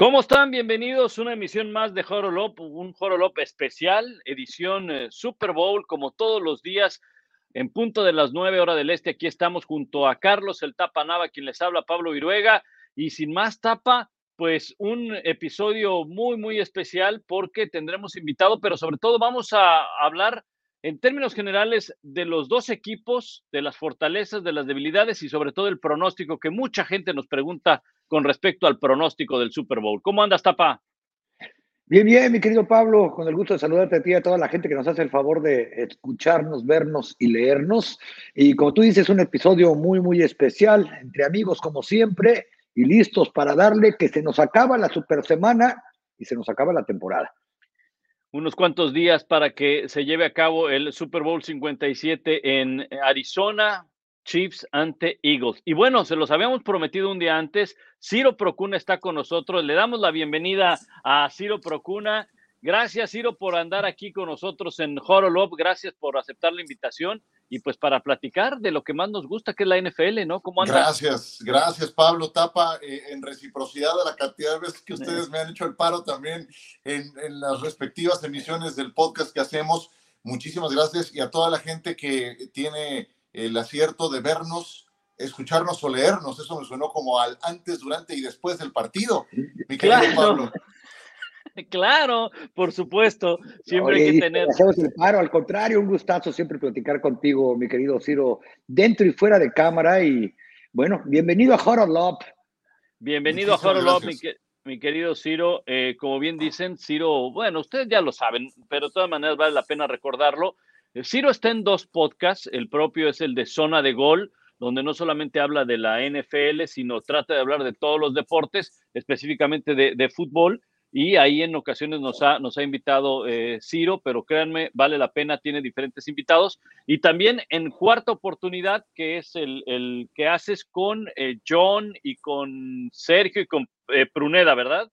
¿Cómo están? Bienvenidos a una emisión más de Horolop, un Horolop especial, edición eh, Super Bowl, como todos los días, en punto de las nueve horas del este. Aquí estamos junto a Carlos el Tapa Nava, quien les habla, Pablo Viruega, y sin más tapa, pues un episodio muy, muy especial porque tendremos invitado, pero sobre todo vamos a hablar en términos generales de los dos equipos, de las fortalezas, de las debilidades y sobre todo el pronóstico que mucha gente nos pregunta con respecto al pronóstico del Super Bowl. ¿Cómo andas, Tapa? Bien, bien, mi querido Pablo, con el gusto de saludarte a ti y a toda la gente que nos hace el favor de escucharnos, vernos y leernos. Y como tú dices, un episodio muy, muy especial, entre amigos como siempre, y listos para darle que se nos acaba la super semana y se nos acaba la temporada. Unos cuantos días para que se lleve a cabo el Super Bowl 57 en Arizona, Chiefs ante Eagles. Y bueno, se los habíamos prometido un día antes. Ciro Procuna está con nosotros. Le damos la bienvenida a Ciro Procuna. Gracias, Ciro, por andar aquí con nosotros en Horolop. Gracias por aceptar la invitación y pues para platicar de lo que más nos gusta, que es la NFL, ¿no? ¿Cómo Gracias, gracias, Pablo Tapa, eh, en reciprocidad a la cantidad de veces que ustedes me han hecho el paro también en, en las respectivas emisiones del podcast que hacemos. Muchísimas gracias y a toda la gente que tiene el acierto de vernos, escucharnos o leernos. Eso me sonó como al antes, durante y después del partido, mi querido claro. Pablo. Claro, por supuesto, siempre hay que tener. Hacemos el paro, al contrario, un gustazo siempre platicar contigo, mi querido Ciro, dentro y fuera de cámara. Y bueno, bienvenido a Horolop. Bienvenido a Horolop, mi, mi, querido Ciro. Eh, como bien dicen, Ciro, bueno, ustedes ya lo saben, pero de todas maneras vale la pena recordarlo. Eh, Ciro está en dos podcasts, el propio es el de Zona de Gol, donde no solamente habla de la NFL, sino trata de hablar de todos los deportes, específicamente de, de fútbol, y ahí en ocasiones nos ha, nos ha invitado eh, Ciro, pero créanme, vale la pena, tiene diferentes invitados. Y también en cuarta oportunidad, que es el, el que haces con eh, John y con Sergio y con eh, Pruneda, ¿verdad?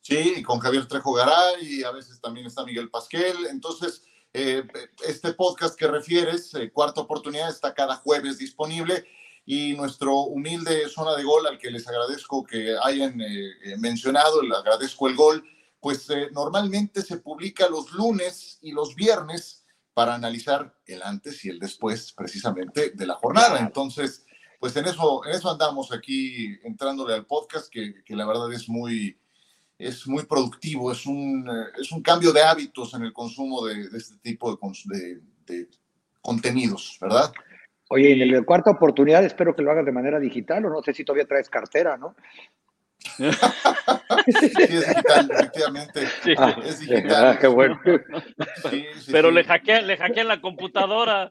Sí, y con Javier Trejo Garay, y a veces también está Miguel Pasquel. Entonces, eh, este podcast que refieres, eh, Cuarta Oportunidad, está cada jueves disponible y nuestro humilde zona de gol, al que les agradezco que hayan eh, mencionado, le agradezco el gol, pues normalmente se publica los lunes y los viernes para analizar el antes y el después precisamente de la jornada. Entonces, pues en eso, en eso andamos aquí entrándole al podcast, que, que la verdad es muy, es muy productivo, es un, eh, es un cambio de hábitos en el consumo de, de este tipo de, de, contenidos, ¿verdad? Oye, en la cuarta oportunidad espero que lo hagas de manera digital o no sé si todavía traes cartera, ¿no? sí, es digital, efectivamente. Sí. Ah, es digital. Ah, qué bueno. Sí, sí, Pero le hackean, le hackean la computadora.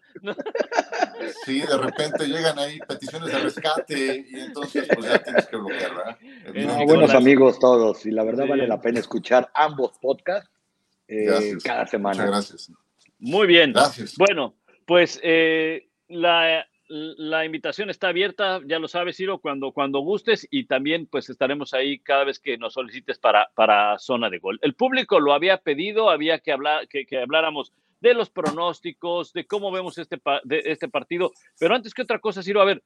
Sí, de repente llegan ahí peticiones de rescate y entonces pues ya tienes que bloquearla. No, buenos amigos todos y la verdad vale la pena escuchar ambos podcasts eh, cada semana. Muchas gracias. Muy bien. Gracias. Bueno, pues eh, la la invitación está abierta, ya lo sabes, Ciro, cuando, cuando gustes y también pues estaremos ahí cada vez que nos solicites para, para zona de gol. El público lo había pedido, había que hablar, que, habláramos de los pronósticos, de cómo vemos este, de este partido, pero antes que otra cosa, Ciro, a ver,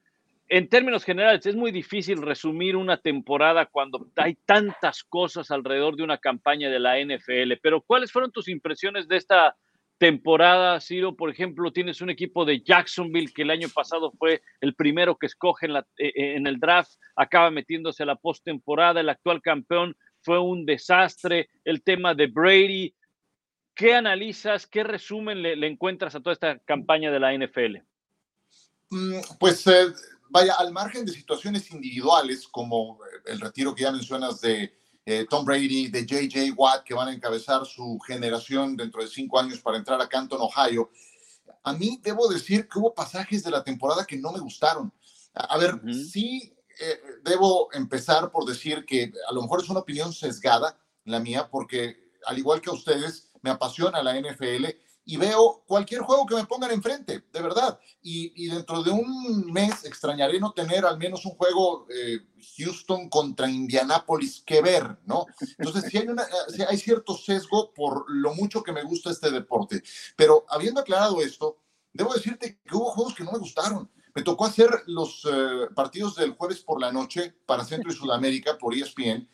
en términos generales, es muy difícil resumir una temporada cuando hay tantas cosas alrededor de una campaña de la NFL, pero ¿cuáles fueron tus impresiones de esta temporada, Ciro, por ejemplo, tienes un equipo de Jacksonville que el año pasado fue el primero que escoge en, la, eh, en el draft, acaba metiéndose a la postemporada, el actual campeón fue un desastre, el tema de Brady. ¿Qué analizas, qué resumen le, le encuentras a toda esta campaña de la NFL? Mm, pues eh, vaya, al margen de situaciones individuales como el retiro que ya mencionas de eh, Tom Brady, de JJ Watt, que van a encabezar su generación dentro de cinco años para entrar a Canton, Ohio. A mí debo decir que hubo pasajes de la temporada que no me gustaron. A, ver, sí eh, debo empezar por decir que a lo mejor es una opinión sesgada la mía, porque al igual que a ustedes, me apasiona la NFL y veo cualquier juego que me pongan enfrente, de verdad. Y, dentro de un mes extrañaré no tener al menos un juego eh, Houston contra Indianapolis que ver, ¿no? Entonces, sí hay, una, hay cierto sesgo por lo mucho que me gusta este deporte. Pero habiendo aclarado esto, debo decirte que hubo juegos que no me gustaron. Me tocó hacer los eh, partidos del jueves por la noche para Centro y Sudamérica por ESPN.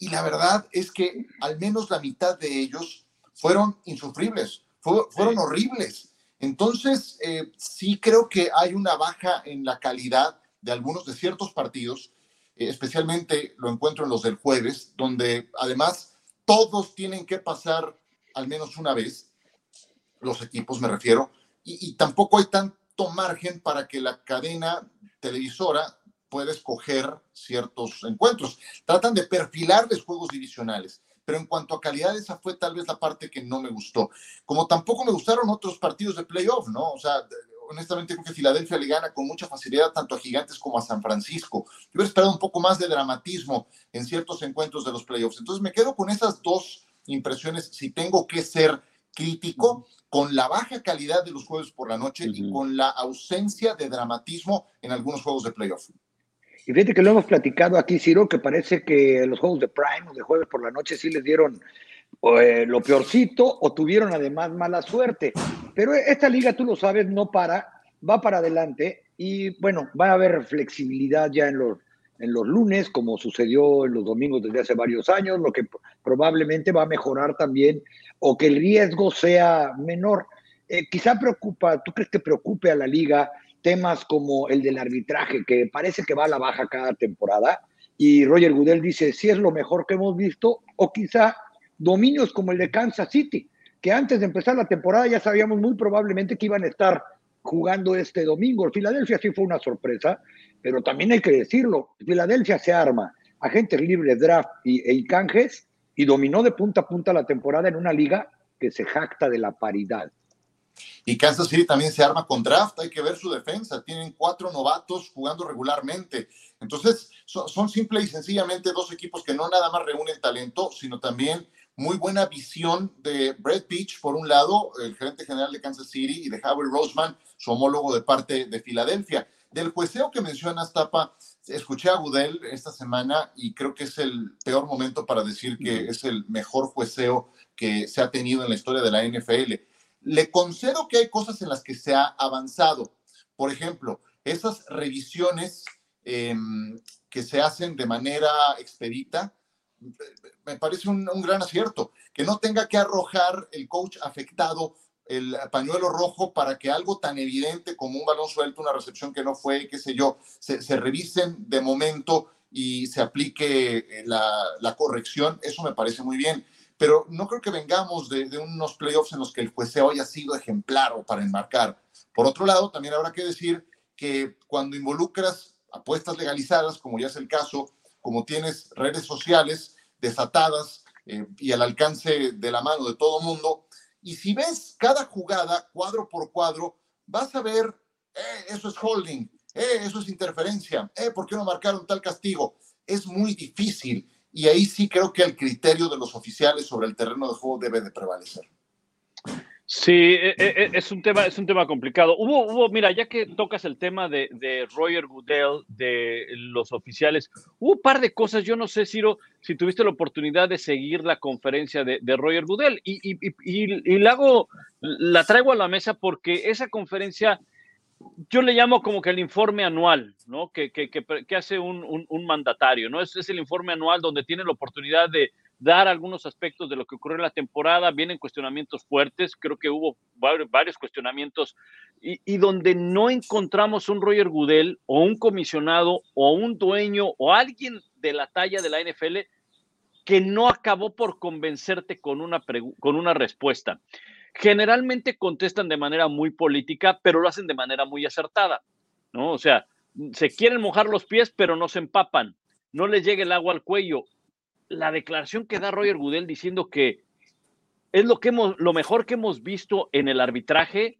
Y la verdad es que al menos la mitad de ellos fueron insufribles fueron horribles. Entonces, eh, sí creo que hay una baja en la calidad de algunos de ciertos partidos, eh, especialmente lo encuentro en los del jueves, donde además todos tienen que pasar al menos una vez, los equipos me refiero, y, tampoco hay tanto margen para que la cadena televisora pueda escoger ciertos encuentros. Tratan de perfilarles juegos divisionales pero en cuanto a calidad, esa fue tal vez la parte que no me gustó. Como tampoco me gustaron otros partidos de playoff, ¿no? O sea, honestamente creo que Filadelfia le gana con mucha facilidad tanto a Gigantes como a San Francisco. Yo hubiera esperado un poco más de dramatismo en ciertos encuentros de los playoffs. Entonces me quedo con esas dos impresiones si tengo que ser crítico con la baja calidad de los juegos por la noche y con la ausencia de dramatismo en algunos juegos de playoff. Y fíjate que lo hemos platicado aquí, Ciro, que parece que los juegos de Prime o de jueves por la noche sí les dieron eh, lo peorcito o tuvieron además mala suerte. Pero esta liga, tú lo sabes, no para, va para adelante y bueno, va a haber flexibilidad ya en los, en los lunes, como sucedió en los domingos desde hace varios años, lo que probablemente va a mejorar también o que el riesgo sea menor. Eh, quizá preocupa, ¿tú crees que preocupe a la liga temas como el del arbitraje, que parece que va a la baja cada temporada, y Roger Goodell dice, si es lo mejor que hemos visto, o quizá dominios como el de Kansas City, que antes de empezar la temporada ya sabíamos muy probablemente que iban a estar jugando este domingo. Filadelfia sí fue una sorpresa, pero también hay que decirlo, Filadelfia se arma, agentes libres, draft y, e canjes, y dominó de punta a punta la temporada en una liga que se jacta de la paridad. Y Kansas City también se arma con draft, hay que ver su defensa. Tienen cuatro novatos jugando regularmente. Entonces, son, simple y sencillamente dos equipos que no nada más reúnen talento, sino también muy buena visión de Brett Beach, por un lado, el gerente general de Kansas City, y de Howard Roseman, su homólogo de parte de Filadelfia. Del jueceo que mencionas, Tapa, escuché a Gudel esta semana y creo que es el peor momento para decir que es el mejor jueceo que se ha tenido en la historia de la NFL le concedo que hay cosas en las que se ha avanzado. Por ejemplo, esas revisiones em, que se hacen de manera expedita, me parece un, gran acierto. Que no tenga que arrojar el coach afectado el pañuelo rojo para que algo tan evidente como un balón suelto, una recepción que no fue, qué sé yo, se, se revisen de momento y se aplique la, la corrección. Eso me parece muy bien pero no creo que vengamos de, unos playoffs en los que el jueceo haya sido ejemplar o para enmarcar. Por otro lado, también habrá que decir que cuando involucras apuestas legalizadas, como ya es el caso, como tienes redes sociales desatadas eh, y al alcance de la mano de todo mundo, y si ves cada jugada cuadro por cuadro, vas a ver, eh, eso es holding, eh, eso es interferencia, eh, ¿por qué no marcaron tal castigo? Es muy difícil y ahí sí creo que el criterio de los oficiales sobre el terreno de juego debe de prevalecer. Sí, e, e, e, es un tema, es un tema complicado. Hubo, hubo, mira, ya que tocas el tema de, de Roger Goodell, de los oficiales, hubo un par de cosas. Yo no sé, Ciro, si tuviste la oportunidad de seguir la conferencia de, de Roger Goodell y, y, y, y, la hago, la traigo a la mesa porque esa conferencia yo le llamo como que el informe anual, ¿no? Que, que, que, hace un, un, mandatario, ¿no? Es, es, el informe anual donde tiene la oportunidad de dar algunos aspectos de lo que ocurrió en la temporada, vienen cuestionamientos fuertes, creo que hubo varios cuestionamientos, y, y donde no encontramos un Roger Goodell o un comisionado o un dueño o alguien de la talla de la NFL que no acabó por convencerte con una, con una respuesta generalmente contestan de manera muy política, pero lo hacen de manera muy acertada, ¿no? O sea, se quieren mojar los pies, pero no se empapan, no les llega el agua al cuello. la declaración que da Roger Goodell diciendo que es lo, que hemos, lo mejor que hemos visto en el arbitraje,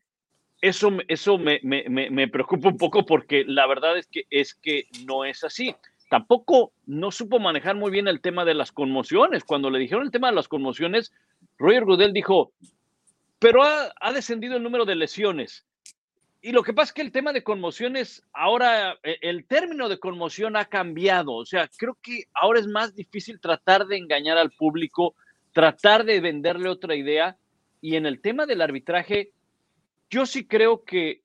eso, eso me, me, me, preocupa un poco porque la verdad es que, es que no es así. Tampoco no supo manejar muy bien el tema de las conmociones. Cuando le dijeron el tema de las conmociones, Roger Goodell dijo, pero ha, ha descendido el número de lesiones. Y lo que pasa es que el tema de conmociones, ahora e, el término de conmoción ha cambiado. O sea, creo que ahora es más difícil tratar de engañar al público, tratar de venderle otra idea. Y en el tema del arbitraje, yo sí creo que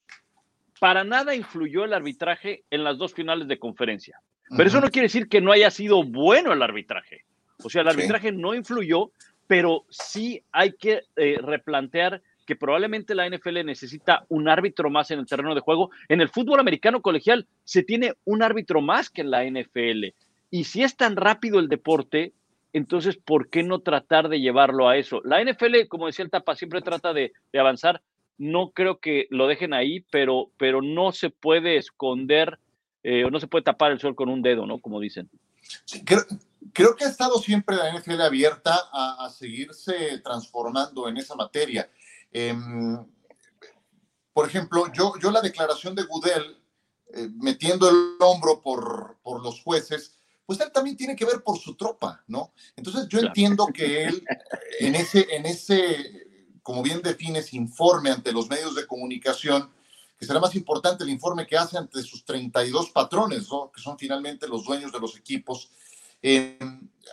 para nada influyó el arbitraje en las dos finales de conferencia. Pero eso no quiere decir que no haya sido bueno el arbitraje. O sea, el arbitraje no influyó, pero sí hay que eh, replantear que probablemente la NFL necesita un árbitro más en el terreno de juego. En el fútbol americano colegial se tiene un árbitro más que en la NFL. Y si es tan rápido el deporte, entonces, ¿por qué no tratar de llevarlo a eso? La NFL, como decía el Tapa, siempre trata de, avanzar. No creo que lo dejen ahí, pero, pero no se puede esconder eh, o no se puede tapar el sol con un dedo, ¿no? Como dicen. creo, que ha estado siempre la NFL abierta a seguirse transformando en esa materia. Em, por ejemplo, yo, yo la declaración de Gudel, eh, metiendo el hombro por, por los jueces, pues él también tiene que ver por su tropa, ¿no? Entonces yo entiendo que él en ese, en ese, como bien defines, informe ante los medios de comunicación, que será más importante el informe que hace ante sus 32 patrones, ¿no? que son finalmente los dueños de los equipos, eh,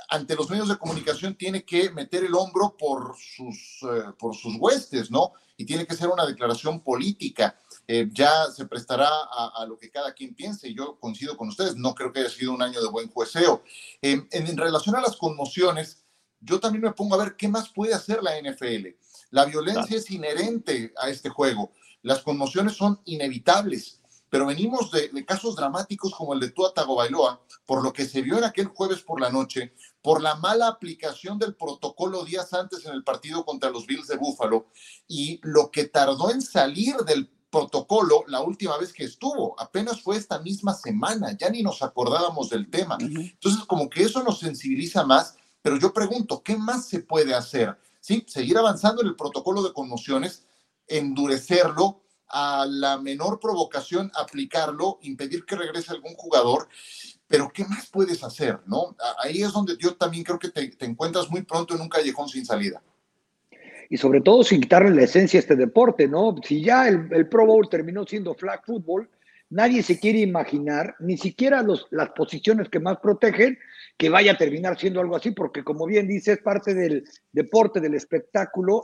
ante los medios de comunicación tiene que meter el hombro por sus, eh, por sus huestes, ¿no? Y tiene que ser una declaración política. Eh, ya se prestará a, lo que cada quien piense. Yo coincido con ustedes, no creo que haya sido un año de buen jueceo. En, en, relación a las conmociones, yo también me pongo a ver qué más puede hacer la NFL. La violencia es inherente a este juego. Las conmociones son inevitables pero venimos de, casos dramáticos como el de Tua Tagovailoa, por lo que se vio en aquel jueves por la noche, por la mala aplicación del protocolo días antes en el partido contra los Bills de Buffalo y lo que tardó en salir del protocolo la última vez que estuvo, apenas fue esta misma semana, ya ni nos acordábamos del tema. Entonces, como que eso nos sensibiliza más, pero yo pregunto, ¿qué más se puede hacer? Sí, seguir avanzando en el protocolo de conmociones, endurecerlo, a la menor provocación aplicarlo, impedir que regrese algún jugador, pero ¿qué más puedes hacer? ¿no? Ahí es donde yo también creo que te, encuentras muy pronto en un callejón sin salida. Y sobre todo sin quitarle la esencia a este deporte, ¿no? Si ya el, Pro Bowl terminó siendo flag football, nadie se quiere imaginar, ni siquiera los, las posiciones que más protegen, que vaya a terminar siendo algo así, porque como bien dice, es parte del deporte, del espectáculo,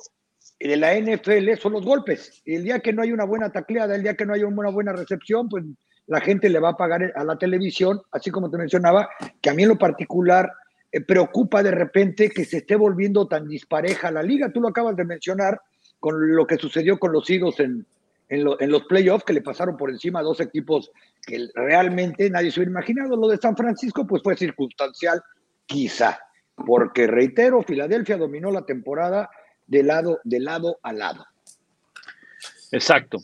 de la NFL son los golpes. El día que no hay una buena tacleada, el día que no hay una buena recepción, pues la gente le va a pagar a la televisión, así como te mencionaba, que a mí en lo particular eh, preocupa de repente que se esté volviendo tan dispareja la liga. Tú lo acabas de mencionar con lo que sucedió con los Eagles en, en, los playoffs, que le pasaron por encima a dos equipos que realmente nadie se hubiera imaginado. Lo de San Francisco, pues fue circunstancial, quizá, porque reitero, Filadelfia dominó la temporada de lado, de lado a lado. Exacto.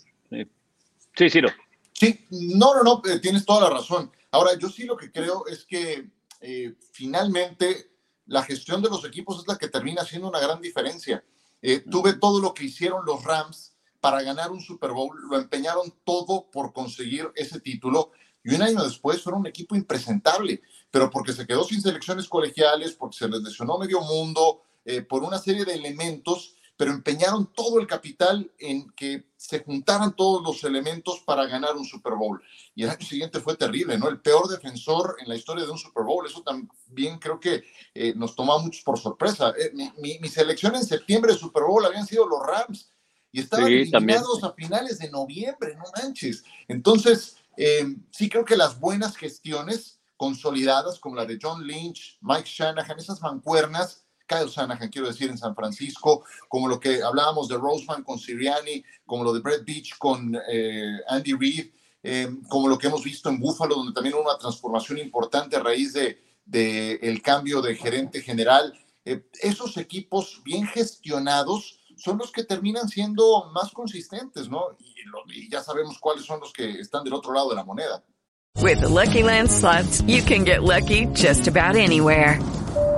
Sí, Ciro. Sí, no, no, no, eh, tienes toda la razón. Ahora, yo sí lo que creo es que eh, finalmente la gestión de los equipos es la que termina haciendo una gran diferencia. Eh, tuve todo lo que hicieron los Rams para ganar un Super Bowl, lo empeñaron todo por conseguir ese título y un año después fueron un equipo impresentable, pero porque se quedó sin selecciones colegiales, porque se les lesionó medio mundo, eh, por una serie de elementos, pero empeñaron todo el capital en que se juntaran todos los elementos para ganar un Super Bowl. Y el año siguiente fue terrible, ¿no? El peor defensor en la historia de un Super Bowl. Eso también creo que eh, nos tomó a muchos por sorpresa. Eh, mi, selección en septiembre de Super Bowl habían sido los Rams y estaban eliminados a finales de noviembre, no manches. Entonces, sí creo que las buenas gestiones consolidadas, como la de John Lynch, Mike Shanahan, esas mancuernas, Kyle Shanahan, quiero decir, en San Francisco, como lo que hablábamos de Roseman con Siriani, como lo de Brett Beach con eh, Andy Reid, em, como lo que hemos visto en Buffalo, donde también hubo una transformación importante a raíz de, cambio de gerente general. Eh, esos equipos bien gestionados son los que terminan siendo más consistentes, ¿no? Y, y, ya sabemos cuáles son los que están del otro lado de la moneda. With the Lucky Land slots, you can get lucky just about anywhere.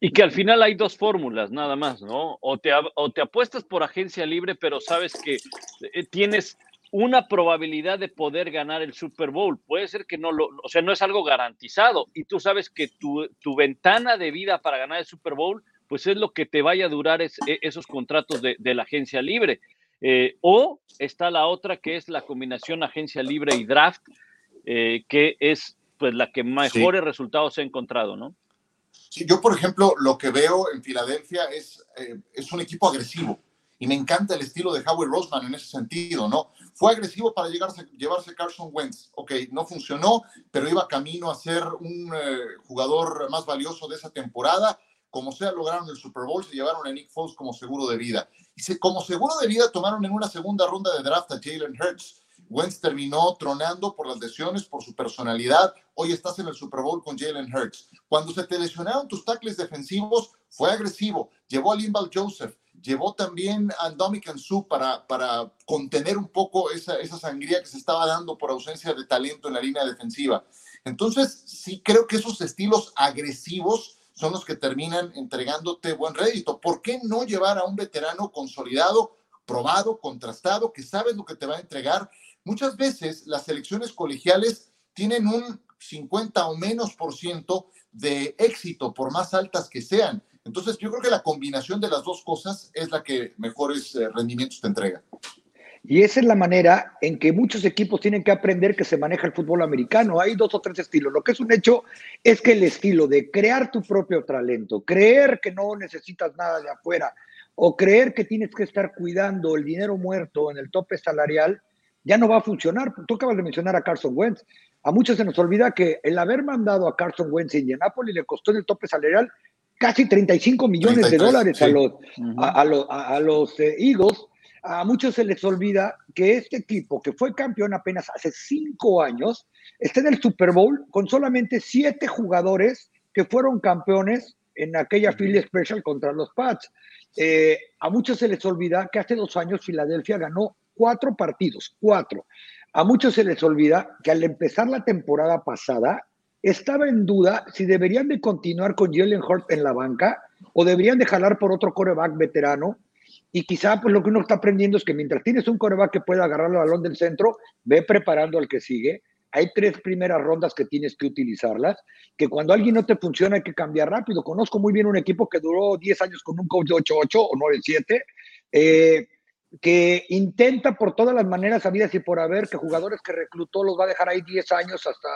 Y que al final hay dos fórmulas, nada más, ¿no? O te, o te apuestas por agencia libre, pero sabes que eh, tienes una probabilidad de poder ganar el Super Bowl. Puede ser que no lo, o sea, no es algo garantizado. Y tú sabes que tu, tu ventana de vida para ganar el Super Bowl, pues es lo que te vaya a durar es, e, esos contratos de, de, la agencia libre. Eh, o está la otra que es la combinación agencia libre y draft, eh, que es pues la que mejores sí. resultados ha encontrado, ¿no? Sí, yo, por ejemplo, lo que veo en Filadelfia es, eh, es un equipo agresivo y me encanta el estilo de Howie Roseman en ese sentido, ¿no? Fue agresivo para llegarse, llevarse Carson Wentz. Ok, no funcionó, pero iba camino a ser un eh, jugador más valioso de esa temporada. Como sea, lograron el Super Bowl, se llevaron a Nick Foles como seguro de vida. Y se, como seguro de vida tomaron en una segunda ronda de draft a Jalen Hurts. Wentz terminó tronando por las lesiones, por su personalidad. Hoy estás en el Super Bowl con Jalen Hurts. Cuando se te lesionaron tus tackles defensivos, fue agresivo. Llevó a Limbal Joseph, llevó también a Dominican Su para, para contener un poco esa, esa sangría que se estaba dando por ausencia de talento en la línea defensiva. Entonces, sí creo que esos estilos agresivos son los que terminan entregándote buen rédito. ¿Por qué no llevar a un veterano consolidado, probado, contrastado, que sabe lo que te va a entregar? Muchas veces las selecciones colegiales tienen un 50 o menos por ciento de éxito, por más altas que sean. Entonces, yo creo que la combinación de las dos cosas es la que mejores eh, rendimientos te entrega. Y esa es la manera en que muchos equipos tienen que aprender que se maneja el fútbol americano. Hay dos o tres estilos. Lo que es un hecho es que el estilo de crear tu propio talento, creer que no necesitas nada de afuera o creer que tienes que estar cuidando el dinero muerto en el tope salarial, ya no va a funcionar. Tú acabas de mencionar a Carson Wentz. A muchos se nos olvida que el haber mandado a Carson Wentz a Indianapolis le costó en el tope salarial casi 35 millones 33, de dólares sí. a los, uh -huh. a, a, los, a, los eh, Eagles. A muchos se les olvida que este equipo, que fue campeón apenas hace cinco años, está en el Super Bowl con solamente siete jugadores que fueron campeones en aquella Philly Special contra los Pats. Eh, a muchos se les olvida que hace dos años Filadelfia ganó cuatro partidos, cuatro. A muchos se les olvida que al empezar la temporada pasada estaba en duda si deberían de continuar con Jalen Hurt en la banca o deberían de jalar por otro coreback veterano. Y quizá pues lo que uno está aprendiendo es que mientras tienes un coreback que pueda agarrar el balón del centro, ve preparando al que sigue. Hay tres primeras rondas que tienes que utilizarlas, que cuando alguien no te funciona hay que cambiar rápido. Conozco muy bien un equipo que duró 10 años con un coach de 8-8 o 9-7, eh, que intenta por todas las maneras habidas y por haber que jugadores que reclutó los va a dejar ahí 10 años hasta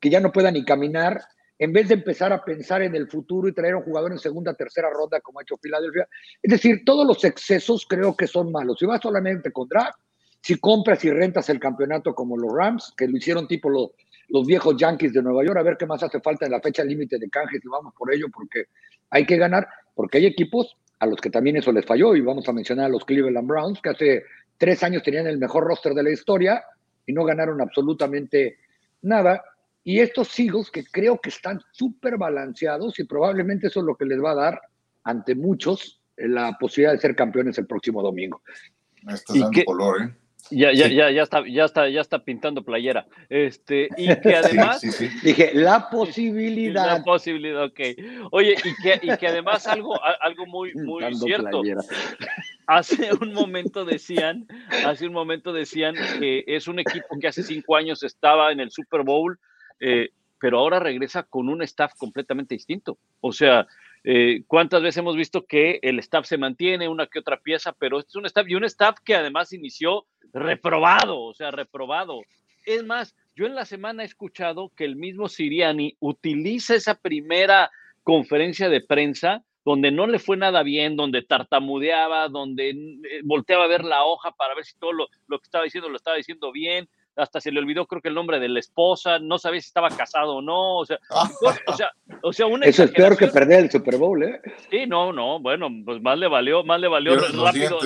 que ya no pueda ni caminar, en vez de empezar a pensar en el futuro y traer a un jugador en segunda, tercera ronda como ha hecho Filadelfia. Es decir, todos los excesos creo que son malos. Si vas solamente con draft, si compras y rentas el campeonato como los Rams, que lo hicieron tipo los, los viejos Yankees de Nueva York, a ver qué más hace falta en la fecha límite de canjes y vamos por ello porque hay que ganar, porque hay equipos a los que también eso les falló y vamos a mencionar a los Cleveland Browns, que hace tres años tenían el mejor roster de la historia y no ganaron absolutamente nada. Y estos Eagles que creo que están súper balanceados y probablemente eso es lo que les va a dar ante muchos la posibilidad de ser campeones el próximo domingo. Me estás dando color, ¿eh? Ya, ya, sí. ya, ya está, ya está, ya está pintando playera. Este, y que además. Sí, sí, Dije, la posibilidad. La posibilidad, ok. Oye, y que, y que además algo, algo muy, muy Pintando cierto. Playera. Hace un momento decían, hace un momento decían que es un equipo que hace cinco años estaba en el Super Bowl, eh, pero ahora regresa con un staff completamente distinto. O sea, eh, ¿Cuántas veces hemos visto que el staff se mantiene, una que otra pieza, pero este es un staff y un staff que además inició reprobado, o sea, reprobado. Es más, yo en la semana he escuchado que el mismo Siriani utiliza esa primera conferencia de prensa donde no le fue nada bien, donde tartamudeaba, donde eh, volteaba a ver la hoja para ver si todo lo, lo que estaba diciendo lo estaba diciendo bien, hasta se le olvidó creo que el nombre de la esposa, no sabía si estaba casado o no, o sea, o sea, o sea una Eso es peor que perder el Super Bowl, ¿eh? Sí, no, no, bueno, pues más le valió, más le valió rápido.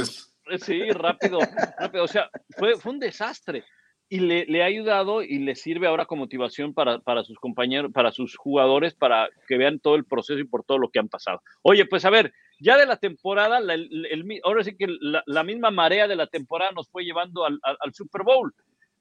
Sí, rápido, rápido, o sea, fue, fue un desastre y le, le, ha ayudado y le sirve ahora como motivación para, para, sus compañeros, para sus jugadores, para que vean todo el proceso y por todo lo que han pasado. Oye, pues a ver, ya de la temporada, el, ahora sí que la, la, misma marea de la temporada nos fue llevando al, al, al Super Bowl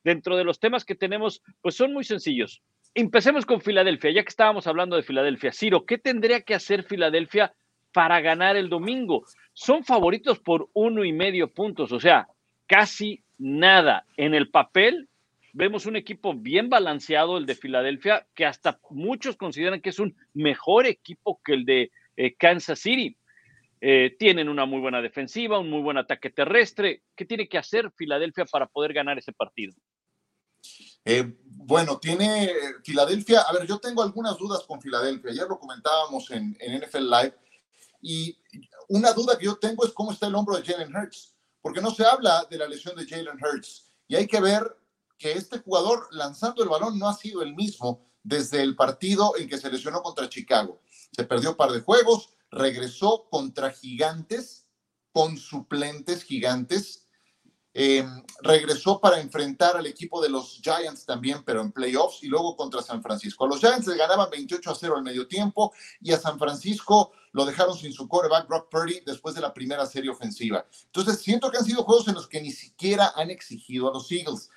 dentro de los temas que tenemos, pues son muy sencillos. Empecemos con Filadelfia, ya que estábamos hablando de Filadelfia. Ciro, ¿qué tendría que hacer Filadelfia para ganar el domingo? Son favoritos por uno y medio puntos, o sea, casi nada. En el papel vemos un equipo bien balanceado, el de Filadelfia, que hasta muchos consideran que es un mejor equipo que el de eh, Kansas City. Eh, tienen una muy buena defensiva, un muy buen ataque terrestre. ¿Qué tiene que hacer Filadelfia para poder ganar ese partido? Eh, bueno, tiene Filadelfia, a ver, yo tengo algunas dudas con Filadelfia, ayer lo comentábamos en, en, NFL Live, y una duda que yo tengo es cómo está el hombro de Jalen Hurts, porque no se habla de la lesión de Jalen Hurts, y hay que ver que este jugador lanzando el balón no ha sido el mismo desde el partido en que se lesionó contra Chicago. Se perdió un par de juegos, regresó contra gigantes, con suplentes gigantes, eh, regresó para enfrentar al equipo de los Giants también, pero en playoffs, y luego contra San Francisco. A los Giants le ganaban 28 a 0 al medio tiempo y a San Francisco lo dejaron sin su quarterback Brock Purdy después de la primera serie ofensiva. Entonces, siento que han sido juegos en los que ni siquiera han exigido a los Eagles.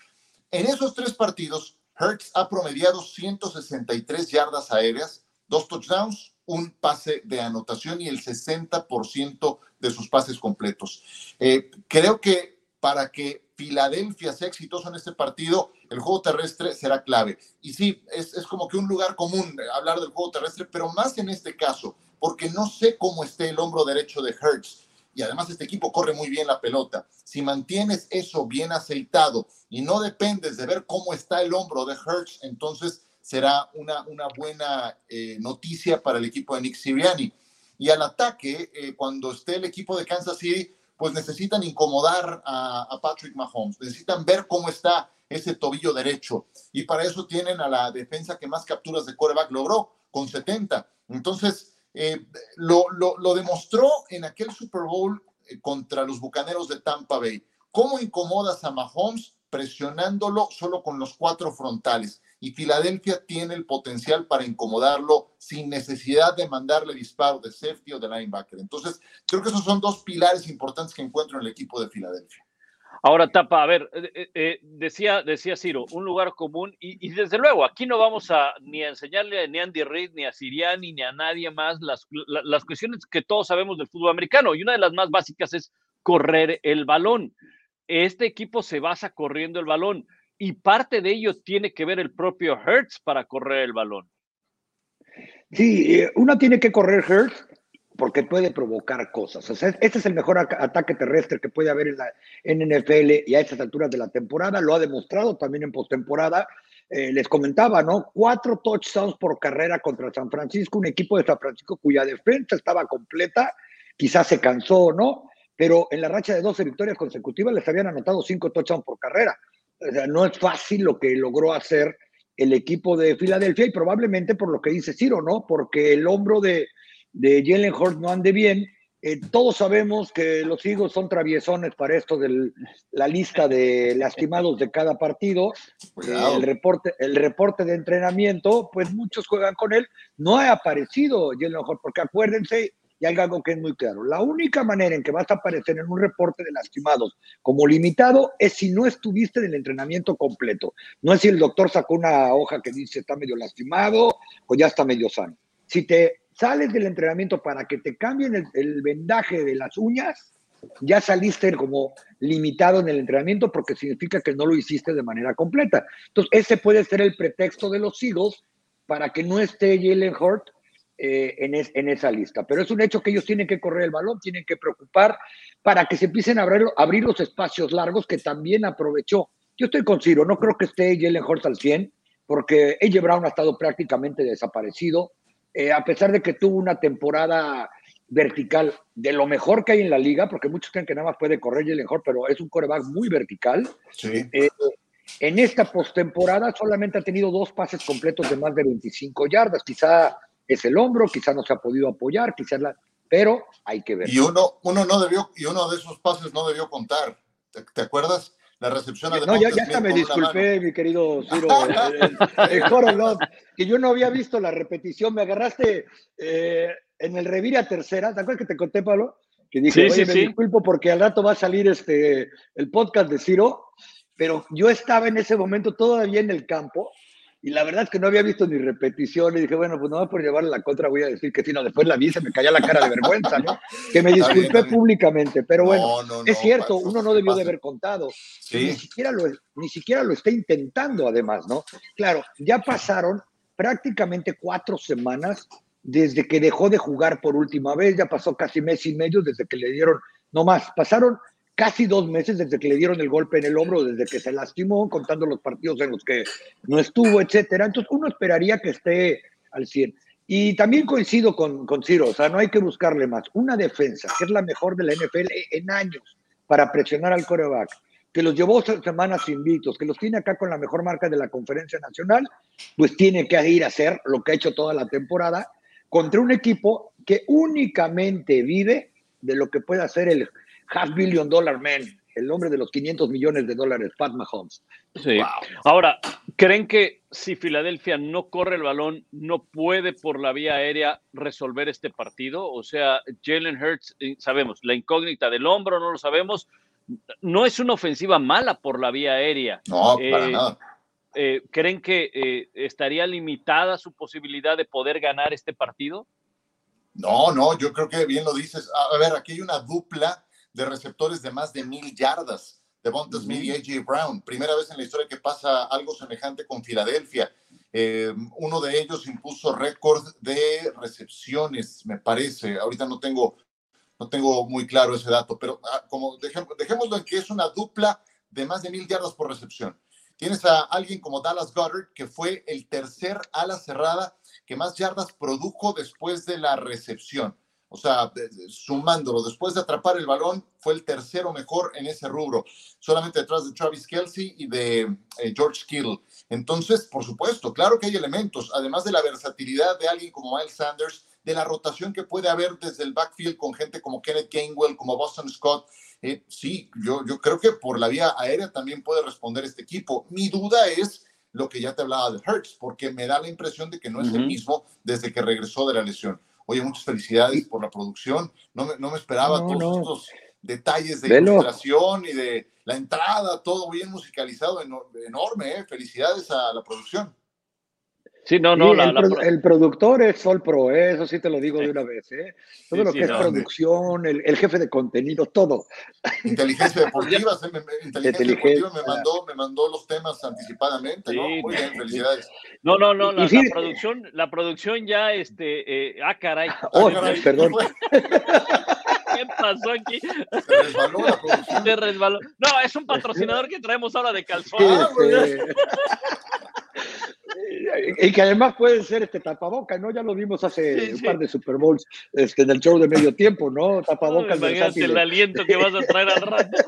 En esos tres partidos, Hertz ha promediado 163 yardas aéreas, dos touchdowns, un pase de anotación y el 60% de sus pases completos. Eh, creo que para que Filadelfia sea exitoso en este partido, el juego terrestre será clave. Y sí, es, es, como que un lugar común hablar del juego terrestre, pero más en este caso, porque no sé cómo esté el hombro derecho de Hertz. Y además este equipo corre muy bien la pelota. Si mantienes eso bien aceitado y no dependes de ver cómo está el hombro de Hertz, entonces será una, una buena eh, noticia para el equipo de Nick Siriani. Y al ataque, eh, cuando esté el equipo de Kansas City, pues necesitan incomodar a, Patrick Mahomes, necesitan ver cómo está ese tobillo derecho. Y para eso tienen a la defensa que más capturas de coreback logró, con 70. Entonces, eh, lo, lo, lo, demostró en aquel Super Bowl eh, contra los Bucaneros de Tampa Bay. ¿Cómo incomodas a Mahomes presionándolo solo con los cuatro frontales? Y Filadelfia tiene el potencial para incomodarlo sin necesidad de mandarle disparo de safety o de linebacker. Entonces, creo que esos son dos pilares importantes que encuentro en el equipo de Filadelfia. Ahora, Tapa, a ver, eh, eh, decía, decía Ciro, un lugar común, y, desde luego, aquí no vamos a ni a enseñarle ni a Andy Reid, ni a Siriani, ni a nadie más las, las cuestiones que todos sabemos del fútbol americano, y una de las más básicas es correr el balón. Este equipo se basa corriendo el balón y parte de ello tiene que ver el propio Hertz para correr el balón. Sí, eh, uno tiene que correr Hertz porque puede provocar cosas. O sea, este es el mejor ataque terrestre que puede haber en, la, NFL y a estas alturas de la temporada. Lo ha demostrado también en postemporada. Eh, les comentaba, ¿no? Cuatro touchdowns por carrera contra San Francisco, un equipo de San Francisco cuya defensa estaba completa, quizás se cansó, ¿no? Pero en la racha de 12 victorias consecutivas les habían anotado cinco touchdowns por carrera. O sea, no es fácil lo que logró hacer el equipo de Filadelfia y probablemente por lo que dice Ciro, ¿no? Porque el hombro de, de Jalen Hurts no ande bien. Eh, todos sabemos que los Eagles son traviesones para esto de la lista de lastimados de cada partido. El, reporte, el reporte de entrenamiento, pues muchos juegan con él. No ha aparecido Jalen Hurts, porque acuérdense, y hay algo que es muy claro. La única manera en que vas a aparecer en un reporte de lastimados como limitado es si no estuviste en el entrenamiento completo. No es si el doctor sacó una hoja que dice está medio lastimado o ya está medio sano. Si te sales del entrenamiento para que te cambien el, vendaje de las uñas, ya saliste como limitado en el entrenamiento porque significa que no lo hiciste de manera completa. Entonces, ese puede ser el pretexto de los Eagles para que no esté Jalen Hurt eh, en, es, en, esa lista. Pero es un hecho que ellos tienen que correr el balón, tienen que preocupar para que se empiecen a abrir, abrir los espacios largos que también aprovechó. Yo estoy con Ciro, no creo que esté Jalen Hurts al 100, porque AJ Brown ha estado prácticamente desaparecido. Eh, a pesar de que tuvo una temporada vertical de lo mejor que hay en la liga, porque muchos creen que nada más puede correr Jalen Hurts, pero es un coreback muy vertical. Sí. Eh, en esta postemporada solamente ha tenido dos pases completos de más de 25 yardas. Quizá es el hombro, quizá no se ha podido apoyar, quizá la, pero hay que ver. Y uno, uno no debió, y uno de esos pases no debió contar. ¿Te, te acuerdas? La recepción a No, ya, ya hasta me disculpé, mi querido Ciro, el, que yo no había visto la repetición. Me agarraste eh, en el revire a tercera. ¿Te acuerdas que te conté, Pablo? Que dije, sí, oye, sí, me sí. disculpo porque al rato va a salir este el podcast de Ciro, pero yo estaba en ese momento todavía en el campo y la verdad es que no había visto ni repetición y dije, bueno, pues no por llevarle la contra voy a decir que sí, no, después la vi se me caía la cara de vergüenza, ¿no? Que me bien, disculpé bien. públicamente, pero No, bueno, no, es cierto, uno no debió de haber contado. Sí. Ni siquiera, lo, ni siquiera lo está intentando, además, ¿no? Claro, ya pasaron prácticamente cuatro semanas desde que dejó de jugar por última vez, ya pasó casi mes y medio desde que le dieron, no más, pasaron casi dos meses desde que le dieron el golpe en el hombro, desde que se lastimó, contando los partidos en los que no estuvo, etcétera. Entonces uno esperaría que esté al 100. Y también coincido con, con Ciro, o sea, no hay que buscarle más. Una defensa, que es la mejor de la NFL en años para presionar al coreback, que los llevó semanas invictos, que los tiene acá con la mejor marca de la conferencia nacional, pues tiene que ir a hacer lo que ha hecho toda la temporada contra un equipo que únicamente vive de lo que puede hacer el half billion dollar man, el hombre de los 500 millones de dólares, Pat Mahomes. Sí. Ahora, ¿creen que si Filadelfia no corre el balón, no puede por la vía aérea resolver este partido? O sea, Jalen Hurts, eh, sabemos, la incógnita del hombro, no lo sabemos. No es una ofensiva mala por la vía aérea. No, para Eh, nada. Eh, ¿Creen que eh, estaría limitada su posibilidad de poder ganar este partido? No, no, yo creo que bien lo dices. A ver, aquí hay una dupla de receptores de más de mil yardas. Devonta Smith y AJ Brown. Primera vez en la historia que pasa algo semejante con Filadelfia. Eh, uno de ellos impuso récord de recepciones, me parece. Ahorita no tengo, no tengo muy claro ese dato, pero ah, como dejemos, dejémoslo en que es una dupla de más de mil yardas por recepción. Tienes a alguien como Dallas Goddard, que fue el tercer ala cerrada que más yardas produjo después de la recepción. O sea, sumándolo, después de atrapar el balón, fue el tercero mejor en ese rubro, solamente detrás de Travis Kelsey y de eh, George Kittle. Entonces, por supuesto, claro que hay elementos, además de la versatilidad de alguien como Miles Sanders, de la rotación que puede haber desde el backfield con gente como Kenneth Gainwell, como Boston Scott. Eh, sí, yo, yo creo que por la vía aérea también puede responder este equipo. Mi duda es lo que ya te hablaba de Hertz, porque me da la impresión de que no es el mismo desde que regresó de la lesión. Oye, muchas felicidades por la producción. No me, no me esperaba No, todos no. estos detalles de Velo. ilustración y de la entrada, todo bien musicalizado, eno- enorme, ¿eh? Felicidades a la producción. Sí, no, no, la, el, la productor es Sol Pro, ¿eh? eso sí te lo digo de una vez. ¿eh? Todo Sí, lo sí, que es no. producción, el, el jefe de contenido, todo. Inteligencia deportiva, me- me- inteligencia Inteligencia. deportiva me mandó, me mandó los temas anticipadamente, ¿no? Muy bien, felicidades. no, no, no, la, la producción, la producción ya, este, eh, ah, caray, Oh, Ah, caray, perdón. ¿qué pasó aquí? Se resbaló la producción. Se resbaló. No, es un patrocinador que traemos ahora de calzón. Sí, Ah, este, y que además puede ser este tapaboca, ¿no? Ya lo vimos hace Sí, un par de Super Bowls este, en el show de medio tiempo, ¿no? No, Tapabocas imagínate versátiles. el aliento que vas a traer al rato.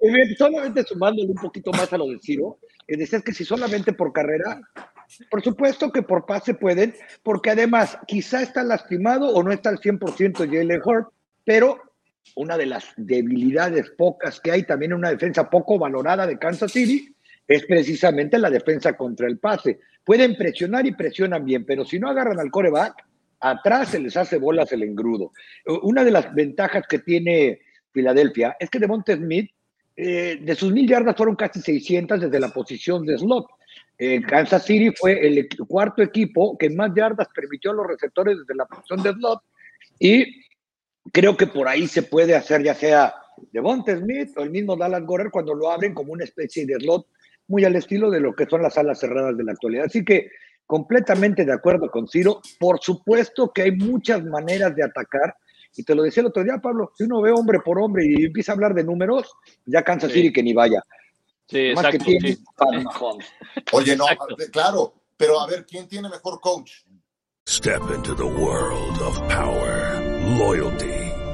Bien, solamente sumándole un poquito más a lo de Ciro, que decías que si solamente por carrera, por supuesto que por pase pueden, porque además quizá está lastimado o no está al 100% Jalen Hurt, pero una de las debilidades pocas que hay también en una defensa poco valorada de Kansas City es precisamente la defensa contra el pase. Pueden presionar y presionan bien, pero si no agarran al coreback, atrás se les hace bolas el engrudo. Una de las ventajas que tiene Filadelfia es que Devonta Smith eh, de sus mil yardas fueron casi 600 desde la posición de slot. Eh, Kansas City fue el cuarto equipo que más yardas permitió a los receptores desde la posición de slot y creo que por ahí se puede hacer ya sea Devonta Smith o el mismo Dallas Gorer cuando lo abren como una especie de slot muy al estilo de lo que son las alas cerradas de la actualidad. Así que completamente de acuerdo con Ciro. Por supuesto que hay muchas maneras de atacar. Y te lo decía el otro día, Pablo, si uno ve hombre por hombre y empieza a hablar de números, ya Kansas Sí. City que ni vaya. Sí, Más que exacto. tiene sí. Oye, no, Exacto. claro, pero a ver, ¿quién tiene mejor coach? Step into the world of power, loyalty,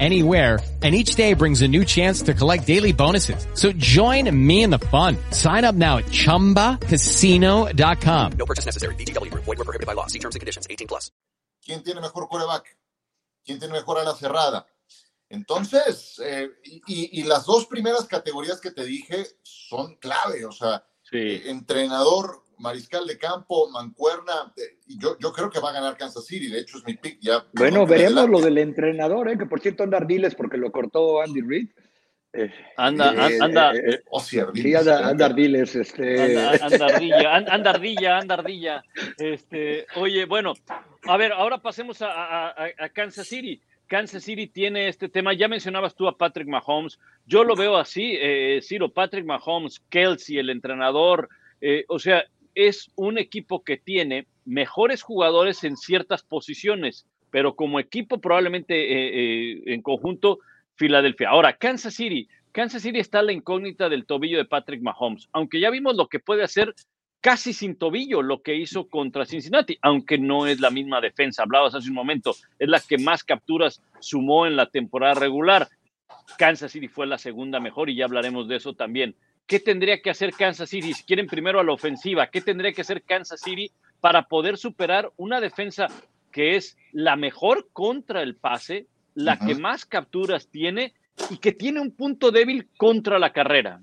anywhere. And each day brings a new chance to collect daily bonuses. So join me in the fun. Sign up now at ChumbaCasino.com. No purchase necessary. VGW Group. Void were prohibited by law. See terms and conditions. 18 plus. ¿Quién tiene mejor quarterback? ¿Quién tiene mejor ala cerrada? Entonces, eh, y, y, las dos primeras categorías que te dije son clave. O sea, sí. eh, entrenador, mariscal de campo, mancuerna. Eh, yo, yo creo que va a ganar Kansas City. De hecho, es mi pick. Ya, bueno, veremos lo del entrenador, eh, que por cierto anda Ardiles porque lo cortó Andy Reid. Eh, anda, eh, anda, eh, oh, sí, sí, anda, anda Ardiles, este. Anda, anda ardilla, anda ardilla, anda ardilla. Este, oye, bueno, a ver, ahora pasemos a, a, a, Kansas City. Kansas City tiene este tema, ya mencionabas tú a Patrick Mahomes, yo lo veo así, eh, Ciro, Patrick Mahomes, Kelsey, el entrenador, eh, o sea, es un equipo que tiene mejores jugadores en ciertas posiciones, pero como equipo probablemente eh, en conjunto Filadelfia. Ahora, Kansas City. Kansas City está la incógnita del tobillo de Patrick Mahomes, aunque ya vimos lo que puede hacer casi sin tobillo, lo que hizo contra Cincinnati, aunque no es la misma defensa. Hablabas hace un momento, es la que más capturas sumó en la temporada regular. Kansas City fue la segunda mejor y ya hablaremos de eso también. ¿Qué tendría que hacer Kansas City? Si quieren primero a la ofensiva, ¿qué tendría que hacer Kansas City para poder superar una defensa que es la mejor contra el pase, la uh -huh. que más capturas tiene y que tiene un punto débil contra la carrera.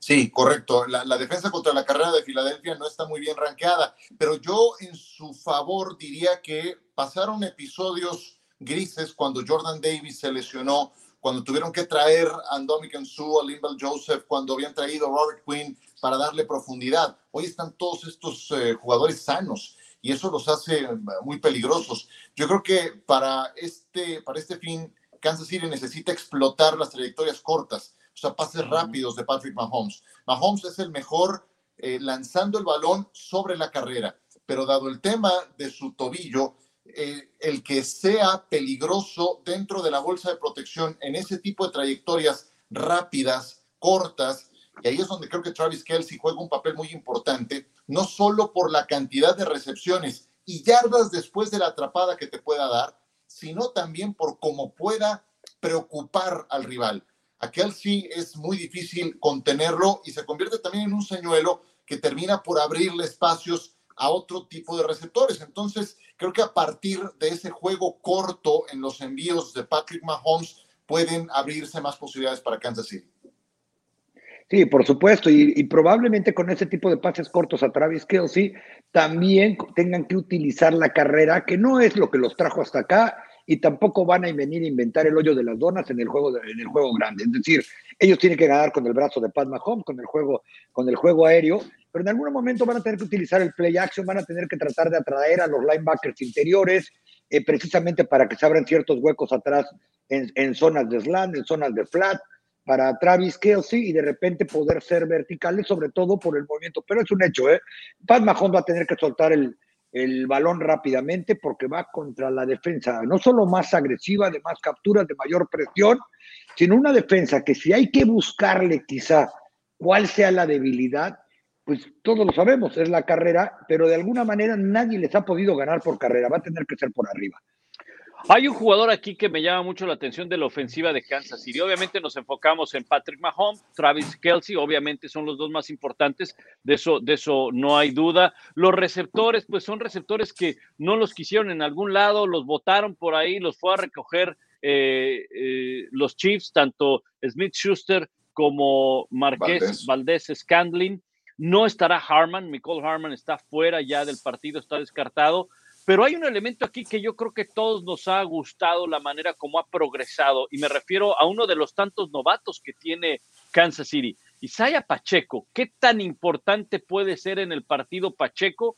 Sí, correcto. La, la, defensa contra la carrera de Filadelfia no está muy bien rankeada, pero yo en su favor diría que pasaron episodios grises cuando Jordan Davis se lesionó, cuando tuvieron que traer a Dominican Sue, a Limbal Joseph, cuando habían traído a Robert Quinn para darle profundidad. Hoy están todos estos eh, jugadores sanos y eso los hace muy peligrosos. Yo creo que para este, para este fin, Kansas City necesita explotar las trayectorias cortas, o sea, pases rápidos de Patrick Mahomes. Mahomes es el mejor eh, lanzando el balón sobre la carrera, pero dado el tema de su tobillo, el que sea peligroso dentro de la bolsa de protección en ese tipo de trayectorias rápidas, cortas, y ahí es donde creo que Travis Kelsey juega un papel muy importante, no solo por la cantidad de recepciones y yardas después de la atrapada que te pueda dar, sino también por cómo pueda preocupar al rival. A Kelsey es muy difícil contenerlo y se convierte también en un señuelo que termina por abrirle espacios a otro tipo de receptores. Entonces, creo que a partir de ese juego corto en los envíos de Patrick Mahomes pueden abrirse más posibilidades para Kansas City. Sí, por supuesto, y, probablemente con ese tipo de pases cortos a Travis Kelsey también tengan que utilizar la carrera, que no es lo que los trajo hasta acá, y tampoco van a venir a inventar el hoyo de las donas en el juego, en el juego grande. Es decir, ellos tienen que ganar con el brazo de Pat Mahomes, con el juego, con el juego aéreo, pero en algún momento van a tener que utilizar el play action, van a tener que tratar de atraer a los linebackers interiores, eh, precisamente para que se abran ciertos huecos atrás en, zonas de slant, en zonas de flat, para Travis Kelsey y de repente poder ser verticales, sobre todo por el movimiento. Pero es un hecho, ¿eh? Pat Mahomes va a tener que soltar el, el balón rápidamente porque va contra la defensa, no solo más agresiva, de más capturas, de mayor presión, sino una defensa que si hay que buscarle quizá cuál sea la debilidad, pues todos lo sabemos, es la carrera, pero de alguna manera nadie les ha podido ganar por carrera, va a tener que ser por arriba. Hay un jugador aquí que me llama mucho la atención de la ofensiva de Kansas City. Obviamente nos enfocamos en Patrick Mahomes, Travis Kelsey, obviamente son los dos más importantes, de eso, de eso no hay duda. Los receptores, pues son receptores que no los quisieron en algún lado, los votaron por ahí, los fue a recoger eh, eh, los Chiefs, tanto Smith Schuster como Marqués Valdés, Valdés Scandling. No estará Harman, Nicole Harman está fuera ya del partido, está descartado. Pero hay un elemento aquí que yo creo que todos nos ha gustado la manera como ha progresado, y me refiero a uno de los tantos novatos que tiene Kansas City. Isaiah Pacheco, ¿qué tan importante puede ser en el partido Pacheco?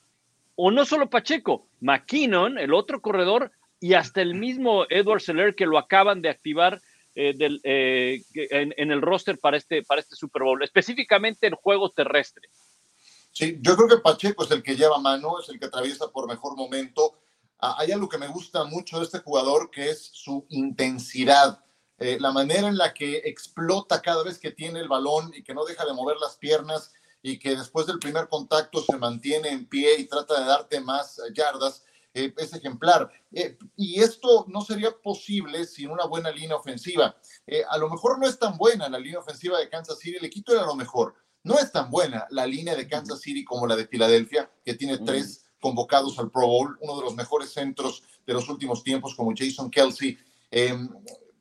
O no solo Pacheco, McKinnon, el otro corredor, y hasta el mismo Edward Seller que lo acaban de activar eh, del, eh, en, en, el roster para este, para este Super Bowl, específicamente en juego terrestre. Sí, yo creo que Pacheco es el que lleva mano, es el que atraviesa por mejor momento. Ah, hay algo que me gusta mucho de este jugador, que es su intensidad, eh, la manera en la que explota cada vez que tiene el balón y que no deja de mover las piernas y que después del primer contacto se mantiene en pie y trata de darte más yardas. Eh, es ejemplar. Eh, y esto no sería posible sin una buena línea ofensiva. Eh, a lo mejor no es tan buena la línea ofensiva de Kansas City, le quito era lo mejor. No es tan buena la línea de Kansas City como la de Filadelfia, que tiene tres convocados al Pro Bowl, uno de los mejores centros de los últimos tiempos como Jason Kelsey.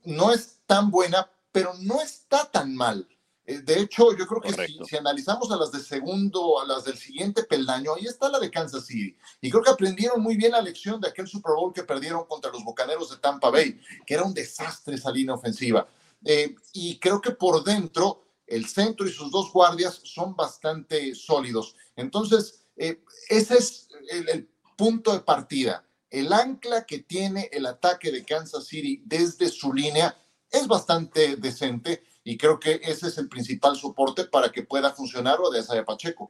no es tan buena, pero no está tan mal. Eh, de hecho, yo creo que si, si, analizamos a las de segundo, a las del siguiente peldaño, ahí está la de Kansas City. Y creo que aprendieron muy bien la lección de aquel Super Bowl que perdieron contra los Bocaneros de Tampa Bay, que era un desastre esa línea ofensiva. Eh, y creo que por dentro, el centro y sus dos guardias son bastante sólidos. Entonces, eh, ese es el, el punto de partida. El ancla que tiene el ataque de Kansas City desde su línea es bastante decente y creo que ese es el principal soporte para que pueda funcionar o de Isaiah Pacheco.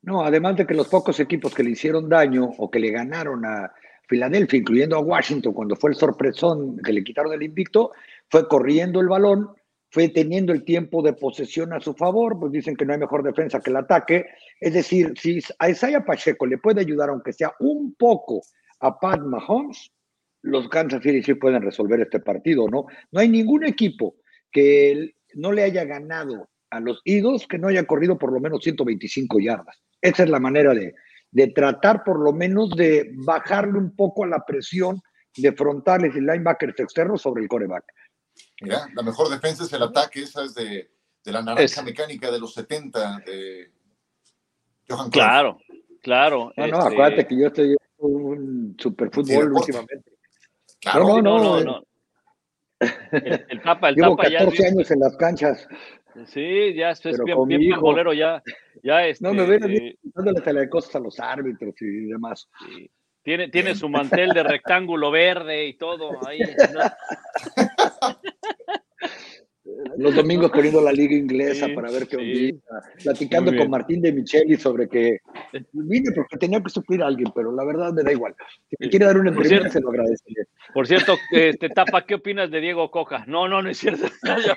No, además de que los pocos equipos que le hicieron daño o que le ganaron a Filadelfia, incluyendo a Washington cuando fue el sorpresón que le quitaron el invicto, fue corriendo el balón, fue teniendo el tiempo de posesión a su favor, pues dicen que no hay mejor defensa que el ataque. Es decir, si a Isaiah Pacheco le puede ayudar, aunque sea un poco, a Pat Mahomes, los Kansas City sí pueden resolver este partido, ¿no? No hay ningún equipo que no le haya ganado a los Eagles que no haya corrido por lo menos 125 yardas. Esa es la manera de, de tratar por lo menos de bajarle un poco a la presión de frontales y linebackers externos sobre el coreback. Mira, la mejor defensa es el ataque, esa es de, de la naranja es... mecánica de los 70 de Johan Claro, claro. No, no, este... acuérdate que yo estoy un superfútbol últimamente. Claro, no, no, no. no, no. El, el Papa, el Llevo Papa 14 ya. años en las canchas. Sí, ya esto es Pero bien, bien bolero ya. ya este, No me ven eh, dándole telecostas a los árbitros y demás. sí. Tiene, tiene su mantel de rectángulo verde y todo ahí. ¿no? Los domingos poniendo la liga inglesa Sí, para ver qué sí. onda. Platicando con Martín de Micheli sobre que vine porque tenía que suplir a alguien, pero la verdad me da igual. Si me quiere dar una entrevista, cierto- se lo agradeceré. Por cierto, este, Tapa, ¿qué opinas de Diego Coca? No, no, no es cierto. Ya,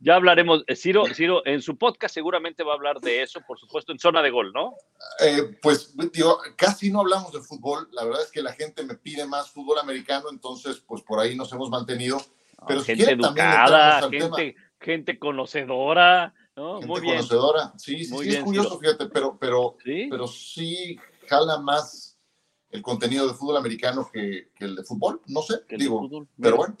ya hablaremos. Eh, Ciro, Ciro, en su podcast seguramente va a hablar de eso, por supuesto, en zona de gol, ¿no? Eh, pues digo, casi no hablamos de fútbol. La verdad es que la gente me pide más fútbol americano, entonces pues por ahí nos hemos mantenido. Pero gente educada, gente, gente conocedora, ¿no? Gente Muy bien. conocedora. Sí, sí, Muy sí, bien, es curioso, Ciro. fíjate, pero, pero, ¿Sí? pero sí jala más el contenido de fútbol americano que, que el de fútbol. No sé, Que digo, fútbol, pero bueno.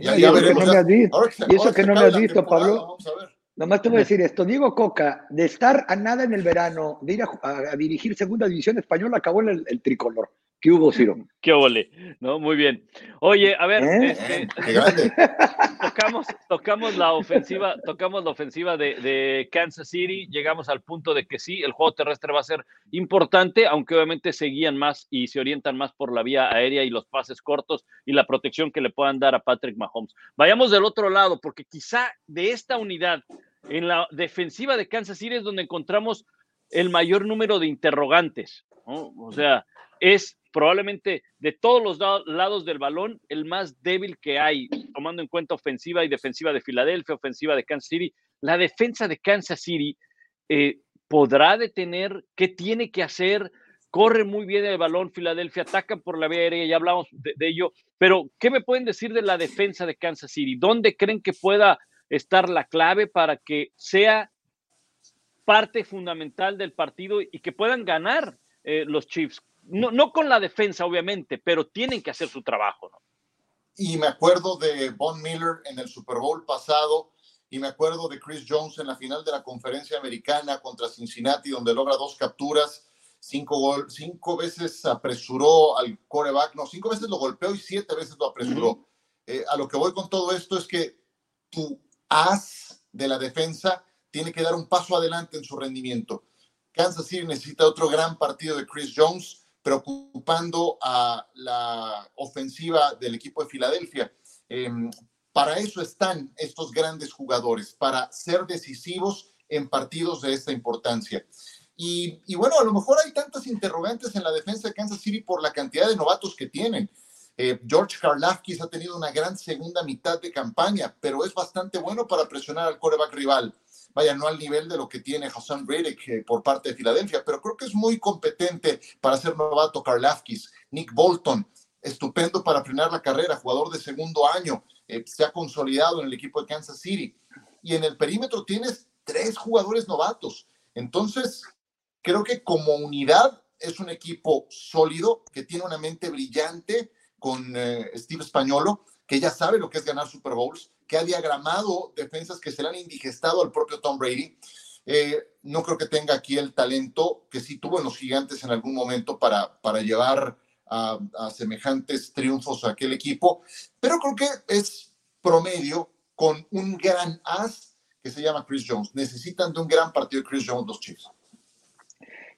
Ya, No, y ya eso que veremos. no me ya- has visto. ahora que se- Y eso ahora que no me has visto, temporada, Pablo. Vamos a ver. Nomás te voy a decir esto, Diego Coca, de estar a nada en el verano, de ir a, a- a dirigir segunda división española, acabó en el, el tricolor. ¿Qué hubo, Ciro? Qué ole, ¿no? Muy bien. Oye, a ver, ¿Eh? este, Qué grande. tocamos, tocamos la ofensiva, tocamos la ofensiva de, de Kansas City, llegamos al punto de que sí, el juego terrestre va a ser importante, aunque obviamente se guían más y se orientan más por la vía aérea y los pases cortos y la protección que le puedan dar a Patrick Mahomes. Vayamos del otro lado, porque quizá de esta unidad, en la defensiva de Kansas City es donde encontramos el mayor número de interrogantes, ¿no? O sea, es probablemente de todos los la- lados del balón el más débil que hay, tomando en cuenta ofensiva y defensiva de Filadelfia, ofensiva de Kansas City. La defensa de Kansas City eh, podrá detener, qué tiene que hacer, corre muy bien el balón, Filadelfia ataca por la vía aérea, ya hablamos de, de ello, pero ¿qué me pueden decir de la defensa de Kansas City? ¿Dónde creen que pueda estar la clave para que sea parte fundamental del partido y que puedan ganar eh, los Chiefs? No, no con la defensa, obviamente, pero tienen que hacer su trabajo, ¿no? Y me acuerdo de Von Miller en el Super Bowl pasado y me acuerdo de Chris Jones en la final de la conferencia americana contra Cincinnati, donde logra dos capturas, cinco, gol, cinco veces apresuró al coreback, no, cinco veces lo golpeó y siete veces lo apresuró. Eh, a lo que voy con todo esto es que tu as de la defensa tiene que dar un paso adelante en su rendimiento. Kansas City necesita otro gran partido de Chris Jones, preocupando a la ofensiva del equipo de Filadelfia. Em, para eso están estos grandes jugadores, para ser decisivos en partidos de esta importancia. Y, bueno, a lo mejor hay tantas interrogantes en la defensa de Kansas City por la cantidad de novatos que tienen. Eh, George Karlafkis ha tenido una gran segunda mitad de campaña, pero es bastante bueno para presionar al coreback rival. Vaya, no al nivel de lo que tiene Hassan Reddick eh, por parte de Filadelfia, pero creo que es muy competente para ser novato Karlafkis. Nick Bolton, estupendo para frenar la carrera, jugador de segundo año, eh, se ha consolidado en el equipo de Kansas City. Y en el perímetro tienes tres jugadores novatos. Entonces, creo que como unidad es un equipo sólido, que tiene una mente brillante con eh, Steve Españolo, que ya sabe lo que es ganar Super Bowls, que ha diagramado defensas que se le han indigestado al propio Tom Brady. Eh, no creo que tenga aquí el talento que sí tuvo en los gigantes en algún momento para, para llevar a, semejantes triunfos a aquel equipo, pero creo que es promedio con un gran as que se llama Chris Jones. Necesitan de un gran partido de Chris Jones los Chiefs.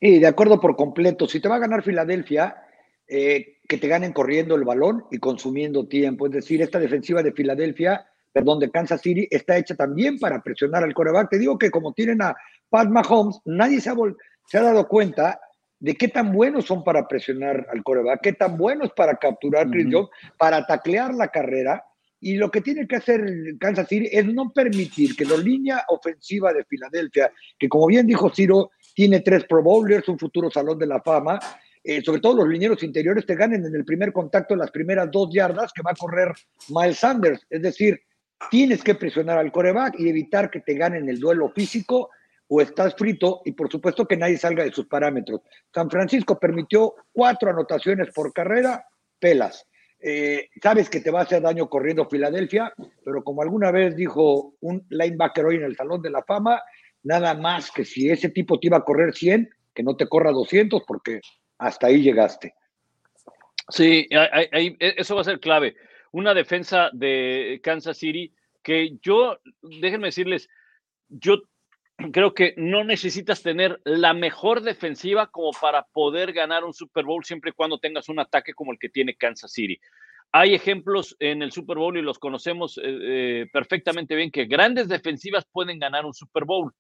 Y de acuerdo por completo, si te va a ganar Filadelfia, eh, que te ganen corriendo el balón y consumiendo tiempo. Es decir, esta defensiva de Filadelfia, perdón, de Kansas City, está hecha también para presionar al coreback. Te digo que como tienen a Pat Mahomes, nadie se ha, se ha dado cuenta de qué tan buenos son para presionar al coreback, qué tan buenos para capturar Chris Jones, para taclear la carrera. Y lo que tiene que hacer Kansas City es no permitir que la línea ofensiva de Filadelfia, que como bien dijo Ciro, tiene tres Pro Bowlers, un futuro Salón de la Fama, eh, sobre todo los linieros interiores, te ganen en el primer contacto las primeras dos yardas que va a correr Miles Sanders. Es decir, tienes que presionar al coreback y evitar que te ganen el duelo físico o estás frito y por supuesto que nadie salga de sus parámetros. San Francisco permitió cuatro anotaciones por carrera, pelas. Eh, sabes que te va a hacer daño corriendo Filadelfia, pero como alguna vez dijo un linebacker hoy en el Salón de la Fama, nada más que si ese tipo te iba a correr 100, que no te corra 200 porque hasta ahí llegaste. Sí, e, eso va a ser clave. Una defensa de Kansas City que yo, déjenme decirles, yo creo que no necesitas tener la mejor defensiva como para poder ganar un Super Bowl siempre y cuando tengas un ataque como el que tiene Kansas City. Hay ejemplos en el Super Bowl y los conocemos eh, eh, perfectamente bien que grandes defensivas pueden ganar un Super Bowl.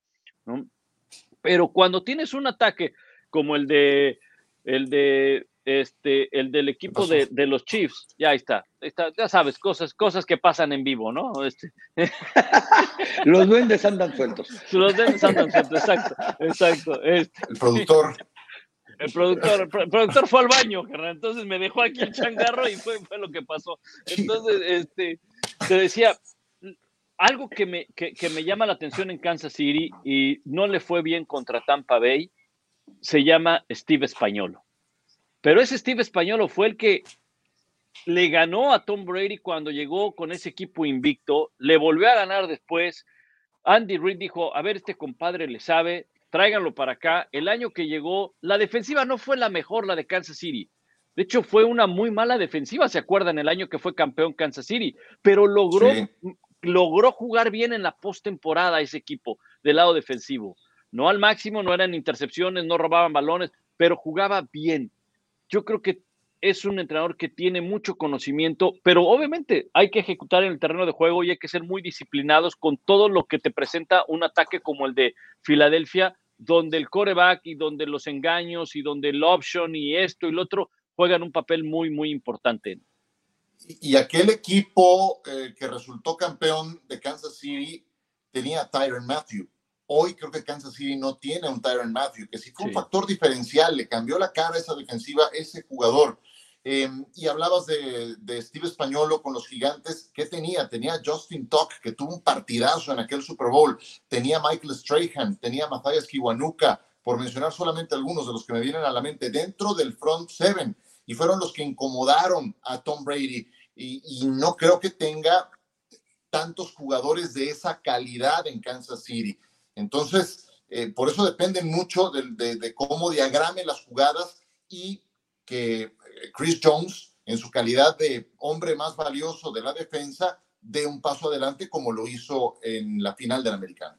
Pero cuando tienes un ataque como el de el de este, el del equipo de, los Chiefs, ya está, está, ya sabes, cosas, cosas que pasan en vivo, ¿no? Este. los duendes andan sueltos. Los duendes andan sueltos, exacto, exacto. Este. El productor. El productor, el productor fue al baño, entonces me dejó aquí el changarro y fue, fue lo que pasó. Entonces, este, te decía, algo que me, que, que me llama la atención en Kansas City y no le fue bien contra Tampa Bay, se llama Steve Españolo. Pero ese Steve Españolo fue el que le ganó a Tom Brady cuando llegó con ese equipo invicto, le volvió a ganar después. Andy Reid dijo, a ver, este compadre le sabe, tráiganlo para acá. El año que llegó, la defensiva no fue la mejor, la de Kansas City. De hecho, fue una muy mala defensiva, ¿se acuerdan? El año que fue campeón Kansas City, pero logró, logró jugar bien en la postemporada ese equipo del lado defensivo no al máximo, no eran intercepciones, no robaban balones, pero jugaba bien. Yo creo que es un entrenador que tiene mucho conocimiento, pero obviamente hay que ejecutar en el terreno de juego y hay que ser muy disciplinados con todo lo que te presenta un ataque como el de Filadelfia, donde el coreback y donde los engaños y donde el option y esto y lo otro juegan un papel muy, muy importante. Y aquel equipo eh, que resultó campeón de Kansas City tenía a Tyron Matthew Hoy creo que Kansas City no tiene un Tyron Matthew, que sí fue un factor diferencial, le cambió la cara a esa defensiva, ese jugador. Em, y hablabas de, de, Steve Españolo con los gigantes. ¿Qué tenía? Tenía Justin Tuck, que tuvo un partidazo en aquel Super Bowl. Tenía Michael Strahan, tenía Matthias Kiwanuka, por mencionar solamente algunos de los que me vienen a la mente, dentro del front seven. Y fueron los que incomodaron a Tom Brady. Y, y no creo que tenga tantos jugadores de esa calidad en Kansas City. Entonces, eh, por eso depende mucho de, de, cómo diagrame las jugadas y que eh, Chris Jones, en su calidad de hombre más valioso de la defensa, dé un paso adelante como lo hizo en la final del americano.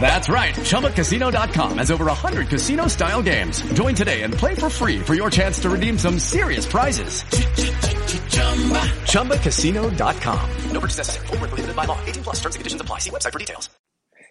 That's right. ChumbaCasino.com has over 100 casino-style games. Join today and play for free for your chance to redeem some serious prizes. ChumbaCasino.com. No by law. 18 plus terms and conditions apply. See website for details.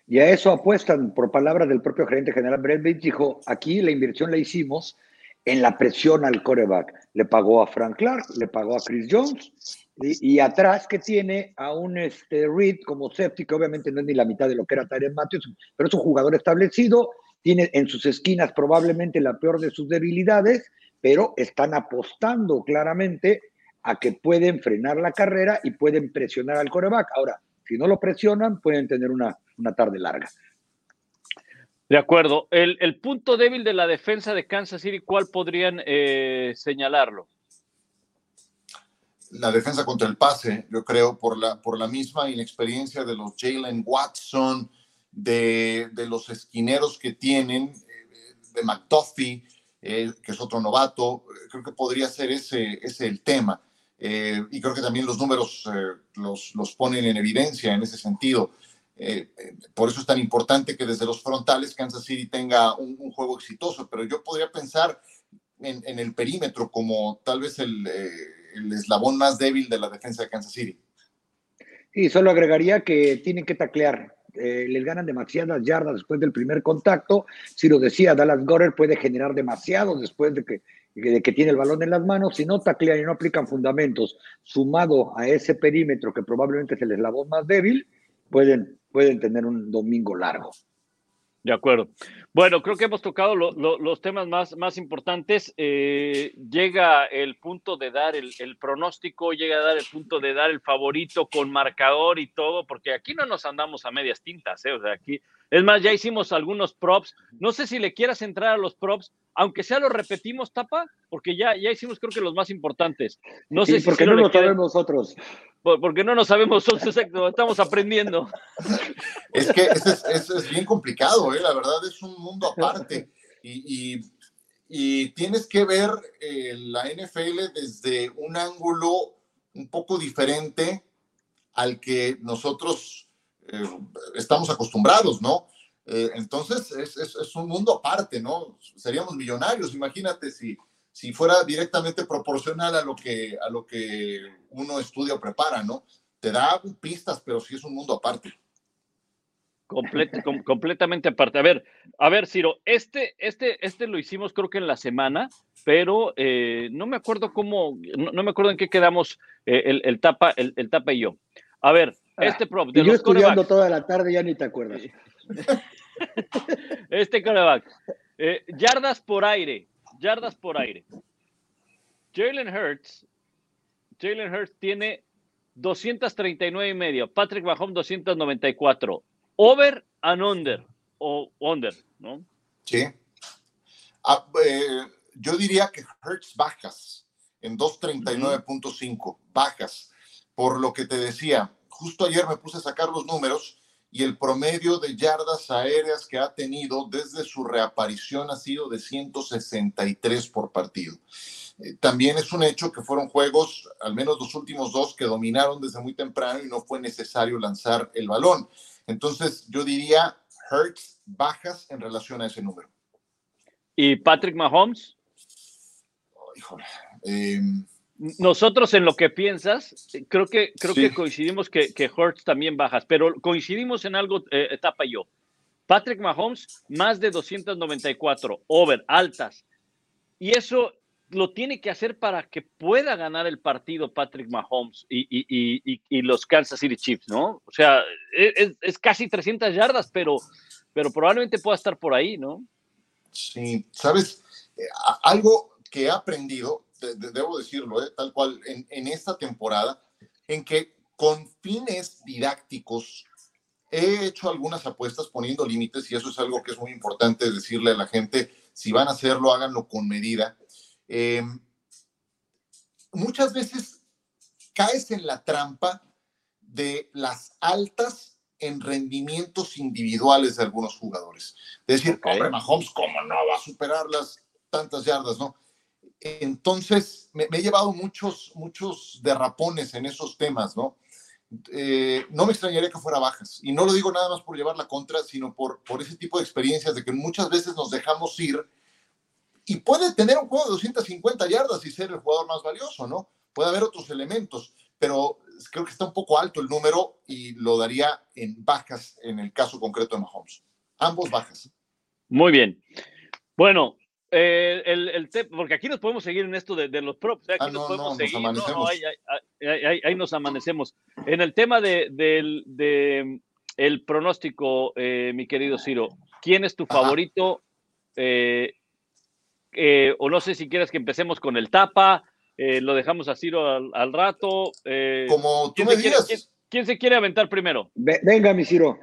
Y a eso apuestan, por palabras del propio gerente general Brett dijo, aquí la inversión la hicimos en la presión al coreback. Le pagó a Frank Clark, le pagó a Chris Jones, y, atrás que tiene a un este, Reed como safety, que obviamente no es ni la mitad de lo que era Tyron Matthews, pero es un jugador establecido, tiene en sus esquinas probablemente la peor de sus debilidades, pero están apostando claramente a que pueden frenar la carrera y pueden presionar al coreback. Ahora, si no lo presionan, pueden tener una, una tarde larga. De acuerdo. El, el, punto débil de la defensa de Kansas City, ¿cuál podrían eh, señalarlo? La defensa contra el pase, yo creo, por la, por la misma inexperiencia de los Jalen Watson, de, de, los esquineros que tienen, eh, de McDuffie, eh, que es otro novato, creo que podría ser ese, ese el tema. Eh, y creo que también los números eh, los, los, ponen en evidencia en ese sentido. Eh, por eso es tan importante que desde los frontales Kansas City tenga un, juego exitoso, pero yo podría pensar en, en el perímetro como tal vez el, el, eslabón más débil de la defensa de Kansas City. Y solo agregaría que tienen que taclear. les ganan demasiadas yardas después del primer contacto. Si lo decía, Dallas Gorer puede generar demasiado después de que de que tiene el balón en las manos, si no taclean y no aplican fundamentos, sumado a ese perímetro que probablemente es el eslabón más débil, pueden, pueden tener un domingo largo. De acuerdo. Bueno, creo que hemos tocado lo, lo, los temas más, más importantes. Eh, llega el punto de dar el, el, pronóstico, llega a dar el punto de dar el favorito con marcador y todo, porque aquí no nos andamos a medias tintas, ¿eh? O sea, aquí, es más, ya hicimos algunos props. No sé si le quieras entrar a los props, aunque sea lo repetimos, Tapa, porque ya, ya hicimos creo que los más importantes. No sí, sé si porque no lo sabemos nosotros. Porque no nos sabemos nosotros, exacto, estamos aprendiendo. Es que eso es, eso es bien complicado, ¿eh? la verdad es un mundo aparte. Y, y, y tienes que ver eh, la NFL desde un ángulo un poco diferente al que nosotros eh, estamos acostumbrados, ¿no? Eh, entonces es, es, es, un mundo aparte, ¿no? Seríamos millonarios, imagínate si, si fuera directamente proporcional a lo, que, a lo que uno estudia o prepara, ¿no? Te da pistas, pero sí es un mundo aparte. Complet, com, completamente aparte. A ver, a ver, Ciro, este, este, este lo hicimos creo que en la semana, pero eh, no me acuerdo cómo, no, no, me acuerdo en qué quedamos eh, el, el, tapa, el, el, tapa y yo. A ver, ah, este prop de y yo los estudiando toda la tarde ya ni te acuerdas. este coreback. Eh, yardas por aire. Yardas por aire. Jalen Hurts. Jalen Hurts tiene 239 y medio. Patrick Mahomes 294. Over and under. O under, ¿no? Sí. Ah, eh, yo diría que Hurts bajas en 239.5. Bajas. Por lo que te decía, justo ayer me puse a sacar los números y el promedio de yardas aéreas que ha tenido desde su reaparición ha sido de 163 por partido. Eh, también es un hecho que fueron juegos, al menos los últimos dos, que dominaron desde muy temprano y no fue necesario lanzar el balón. Entonces, yo diría Hertz bajas en relación a ese número. ¿Y Patrick Mahomes? Oh, híjole. Eh, Nosotros en lo que piensas, creo que, creo Sí. que coincidimos que, que Hurts también bajas, pero coincidimos en algo, eh, etapa y yo. Patrick Mahomes, más de 294, over, altas. Y eso lo tiene que hacer para que pueda ganar el partido Patrick Mahomes y, y- y- los Kansas City Chiefs, ¿no? O sea, e, es, es casi 300 yardas, pero, pero probablemente pueda estar por ahí, ¿no? Sí, sabes, Eh, algo que he aprendido, de- de- debo decirlo, eh, tal cual, en, en esta temporada, en que con fines didácticos he hecho algunas apuestas poniendo límites y eso es algo que es muy importante decirle a la gente, si van a hacerlo, háganlo con medida. Eh, muchas veces caes en la trampa de las altas en rendimientos individuales de algunos jugadores. Es decir, hombre, Mahomes, ¿cómo no va a superar las tantas yardas, no? Entonces, me, he llevado muchos, muchos derrapones en esos temas, ¿no? Eh, no me extrañaría que fuera bajas. Y no lo digo nada más por llevar la contra, sino por, por ese tipo de experiencias de que muchas veces nos dejamos ir y puede tener un juego de 250 yardas y ser el jugador más valioso, ¿no? Puede haber otros elementos, pero creo que está un poco alto el número y lo daría en bajas en el caso concreto de Mahomes. Ambos bajas. Muy bien. Bueno, eh, el, el te- porque aquí nos podemos seguir en esto de, de los props. ¿eh? Aquí Ah, nos no, podemos no, nos seguir. no, ahí, ahí- ahí- ahí- ahí nos amanecemos. En el tema de, del de, el pronóstico, eh, mi querido Ciro, ¿quién es tu favorito? Eh, eh, o no sé si quieres que empecemos con el tapa, eh, lo dejamos a Ciro al, al rato. eh, Como tú ¿quién me se quiere- digas. quién- quién se quiere aventar primero? Ve- venga, mi Ciro.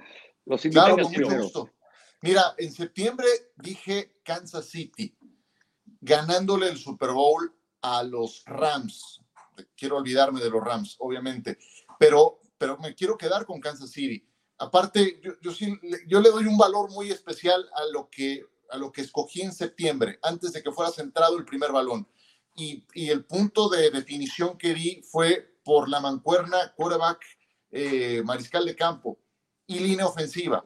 Los Claro, invitamos con mucho primero. gusto. Mira, en septiembre dije Kansas City, ganándole el Super Bowl a los Rams. Quiero olvidarme de los Rams, obviamente, pero, pero me quiero quedar con Kansas City. Aparte, yo, sí, yo le doy un valor muy especial a lo que, a lo que escogí en septiembre, antes de que fuera centrado el primer balón. Y, y el punto de definición que di fue por la mancuerna quarterback, eh, mariscal de campo y línea ofensiva.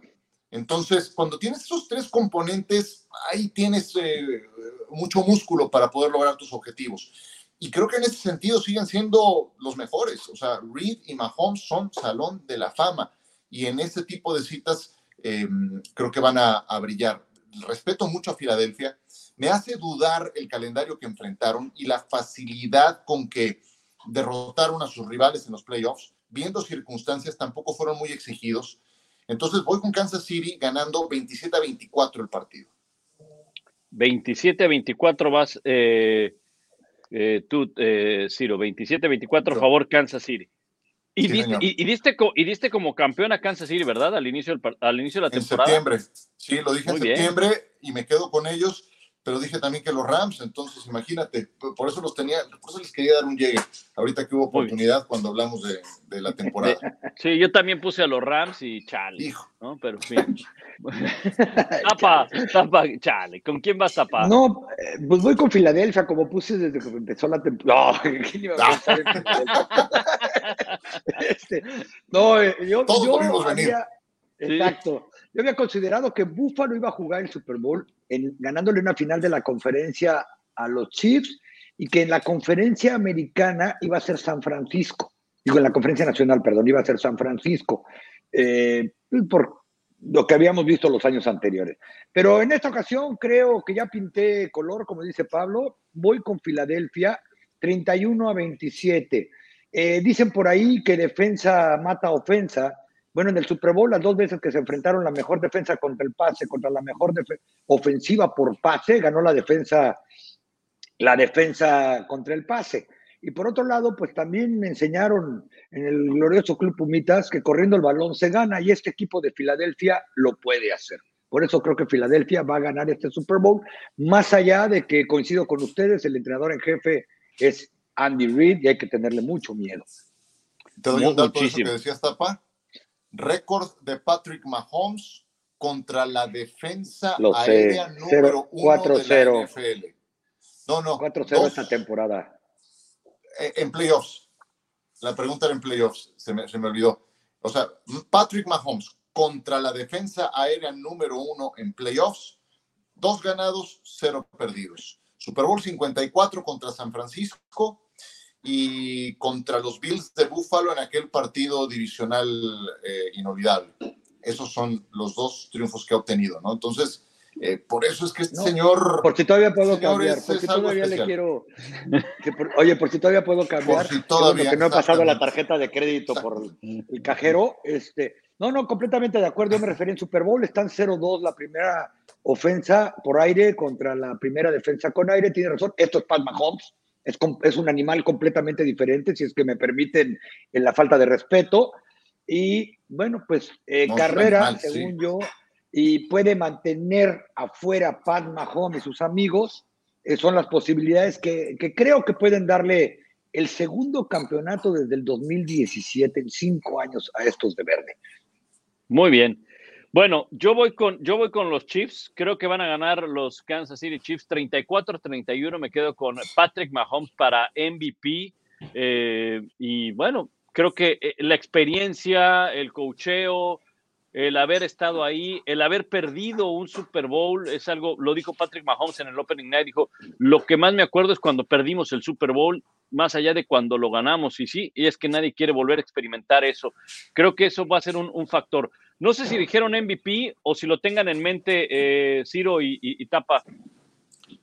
Entonces, cuando tienes esos tres componentes, ahí tienes eh, mucho músculo para poder lograr tus objetivos. Y creo que en ese sentido siguen siendo los mejores. O sea, Reed y Mahomes son salón de la fama. Y en este tipo de citas eh, creo que van a, a brillar. Respeto mucho a Filadelfia. Me hace dudar el calendario que enfrentaron y la facilidad con que derrotaron a sus rivales en los playoffs. Viendo circunstancias, tampoco fueron muy exigidos. Entonces voy con Kansas City ganando 27 a 24 el partido. 27-24 vas eh, eh, tú, eh, Ciro, 27-24 a favor Kansas City. Y, Sí, diste, y, y diste co- y diste como campeón a Kansas City, ¿verdad? Al inicio, del al inicio de la En temporada. septiembre. Sí, lo dije Muy en bien. septiembre y me quedo con ellos, pero dije también que los Rams, entonces imagínate, por eso los tenía, por eso les quería dar un llegue, ahorita que hubo oportunidad cuando hablamos de, de la temporada. Sí, yo también puse a los Rams y chale. ¿no? Pero bien. tapa, tapa, chale. ¿Con quién vas a tapar? No, eh, pues voy con Filadelfia, como puse desde que empezó la temporada. No, ¿quién iba a pensar en Filadelfia? Este, no, eh, yo, Todos yo venir. exacto. Yo había considerado que Buffalo iba a jugar el Super Bowl en, ganándole una final de la conferencia a los Chiefs y que en la conferencia americana iba a ser San Francisco. Digo, en la conferencia nacional, perdón, iba a ser San Francisco. Eh, por lo que habíamos visto los años anteriores. Pero en esta ocasión creo que ya pinté color, como dice Pablo. Voy con Filadelfia, 31 a 27. Eh, dicen por ahí que defensa mata ofensa. Bueno, en el Super Bowl, las dos veces que se enfrentaron la mejor defensa contra el pase, contra la mejor ofensiva por pase, ganó la defensa, la defensa contra el pase. Y por otro lado, pues también me enseñaron en el glorioso Club Pumitas que corriendo el balón se gana y este equipo de Filadelfia lo puede hacer. Por eso creo que Filadelfia va a ganar este Super Bowl, más allá de que coincido con ustedes, el entrenador en jefe es Andy Reid y hay que tenerle mucho miedo. Te doy un dato que decías, Tapa. Récord de Patrick Mahomes contra la defensa Lo sé, aérea número 0, uno de 4-0. la NFL. No, no. 4-0 dos, esta temporada. eh, en playoffs. La pregunta era en playoffs, se me, se me olvidó. O sea, Patrick Mahomes contra la defensa aérea número uno en playoffs, dos ganados, cero perdidos. Super Bowl 54 contra San Francisco y contra los Bills de Buffalo en aquel partido divisional eh, inolvidable. Esos son los dos triunfos que ha obtenido, ¿no? Entonces, eh, por eso es que este señor. Por si todavía puedo cambiar, por si todavía le quiero. oye, por si todavía puedo cambiar. Por si todavía. Que no he pasado la tarjeta de crédito por el cajero. Este, no, no, completamente de acuerdo. Yo me referí en Super Bowl. Están 0-2 la primera ofensa por aire contra la primera defensa con aire. Tiene razón. Esto es Pat Mahomes. Es, es un animal completamente diferente, si es que me permiten en la falta de respeto. Y bueno, pues eh, carrera, según yo, y puede mantener afuera Pat Mahomes y sus amigos, eh, son las posibilidades que, que, creo que pueden darle el segundo campeonato desde el 2017, en cinco años, a estos de verde. Muy bien. Bueno, yo voy con, yo voy con los Chiefs. Creo que van a ganar los Kansas City Chiefs 34-31. Me quedo con Patrick Mahomes para MVP. Eh, y bueno, creo que eh, la experiencia, el cocheo, el haber estado ahí, el haber perdido un Super Bowl, es algo, lo dijo Patrick Mahomes en el Opening Night, dijo, lo que más me acuerdo es cuando perdimos el Super Bowl, más allá de cuando lo ganamos, y sí, y es que nadie quiere volver a experimentar eso. Creo que eso va a ser un, factor. No sé si dijeron MVP o si lo tengan en mente eh, Ciro y, Tapa.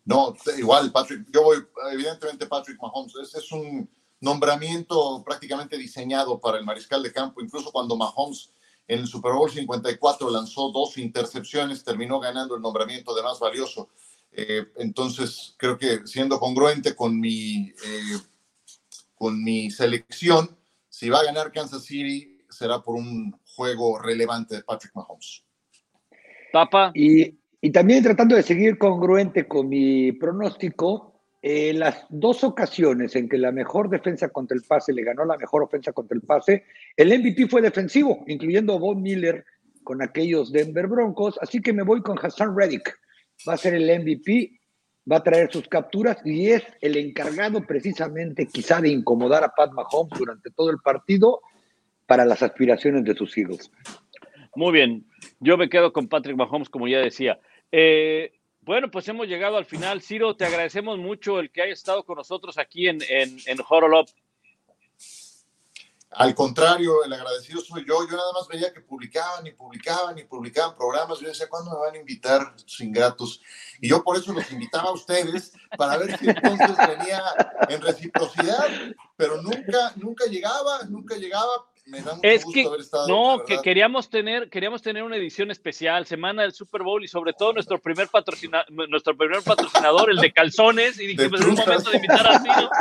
No, igual, Patrick, yo voy, evidentemente Patrick Mahomes, ese es un nombramiento prácticamente diseñado para el mariscal de campo, incluso cuando Mahomes en el Super Bowl 54 lanzó dos intercepciones, terminó ganando el nombramiento de más valioso. Eh, entonces, creo que siendo congruente con mi, eh, con mi selección, si va a ganar Kansas City, será por un juego relevante de Patrick Mahomes. Papa. Y, y también tratando de seguir congruente con mi pronóstico, eh, las dos ocasiones en que la mejor defensa contra el pase le ganó la mejor ofensa contra el pase, el MVP fue defensivo, incluyendo a Von Miller con aquellos Denver Broncos. Así que me voy con Hassan Reddick. Va a ser el MVP, va a traer sus capturas y es el encargado precisamente quizá de incomodar a Pat Mahomes durante todo el partido para las aspiraciones de sus hijos. Muy bien, yo me quedo con Patrick Mahomes, como ya decía. Eh, bueno, pues hemos llegado al final. Ciro, te agradecemos mucho el que hayas estado con nosotros aquí en, en, en Horolop. Al contrario, el agradecido soy yo. Yo nada más veía que publicaban y publicaban y publicaban programas. Yo decía, ¿cuándo me van a invitar sus ingratos? Y yo por eso los invitaba a ustedes para ver si entonces venía en reciprocidad, pero nunca, nunca llegaba, nunca llegaba es que, No, que queríamos tener, queríamos tener una edición especial, semana del Super Bowl y sobre todo nuestro primer, patrocina, nuestro primer patrocinador, el de calzones, y dijimos, es un momento de invitar a Ciro.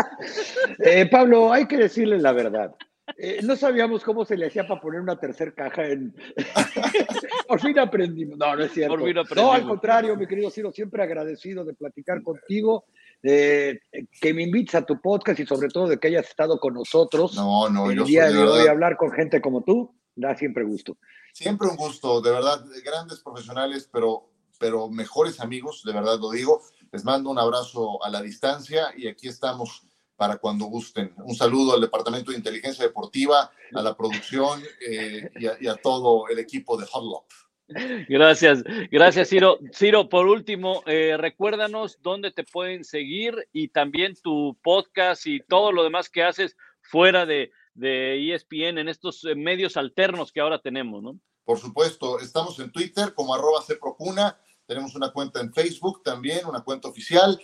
Eh, Pablo, hay que decirle la verdad. Eh, no sabíamos cómo se le hacía para poner una tercera caja en. Por fin aprendimos. No, no es cierto. No, al contrario, mi querido Ciro, siempre agradecido de platicar contigo que me invites a tu podcast y sobre todo de que hayas estado con nosotros no, no, el día de, hoy hablar con gente como tú, da siempre gusto. Siempre un gusto, de verdad, grandes profesionales, pero, pero mejores amigos, de verdad lo digo. Les mando un abrazo a la distancia y aquí estamos para cuando gusten. Un saludo al Departamento de Inteligencia Deportiva, a la producción eh, y, a, todo el equipo de Hot Gracias, gracias Ciro. Ciro, por último, eh, recuérdanos dónde te pueden seguir y también tu podcast y todo lo demás que haces fuera de, de ESPN en estos eh, medios alternos que ahora tenemos, ¿no? Por supuesto, estamos en Twitter como arroba Cprocuna, tenemos una cuenta en Facebook también, una cuenta oficial,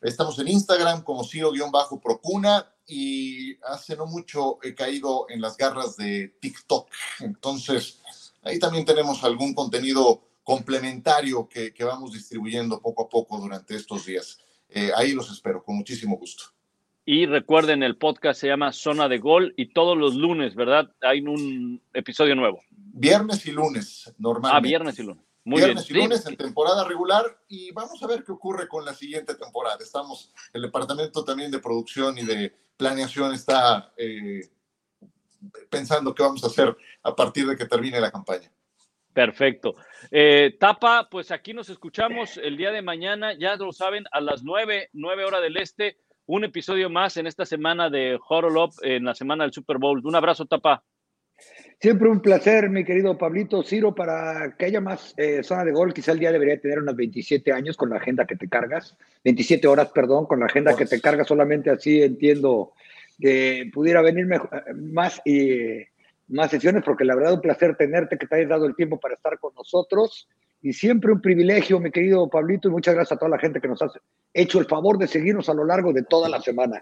estamos en Instagram como Ciro-Procuna y hace no mucho he caído en las garras de TikTok, entonces Ahí también tenemos algún contenido complementario que, vamos distribuyendo poco a poco durante estos días. Eh, ahí los espero, con muchísimo gusto. Y recuerden, el podcast se llama Zona de Gol y todos los lunes, ¿verdad? Hay un episodio nuevo. Viernes y lunes, normalmente. Ah, viernes y lunes. Muy viernes y lunes en temporada regular y vamos a ver qué ocurre con la siguiente temporada. Estamos, el departamento también de producción y de planeación está eh, pensando qué vamos a hacer a partir de que termine la campaña. Perfecto. Eh, Tapa, pues aquí nos escuchamos el día de mañana, ya lo saben, a las nueve, nueve horas del este, un episodio más en esta semana de Horror en la semana del Super Bowl. Un abrazo, Tapa. Siempre un placer, mi querido Pablito Ciro, para que haya más eh, zona de gol. Quizá el día debería tener unos 27 años con la agenda que te cargas, 27 horas, perdón, con la agenda que te cargas. Solamente así entiendo que pudiera venir más y más sesiones, porque la verdad un placer tenerte, que te hayas dado el tiempo para estar con nosotros. Y siempre un privilegio, mi querido Pablito, y muchas gracias a toda la gente que nos ha hecho el favor de seguirnos a lo largo de toda la semana.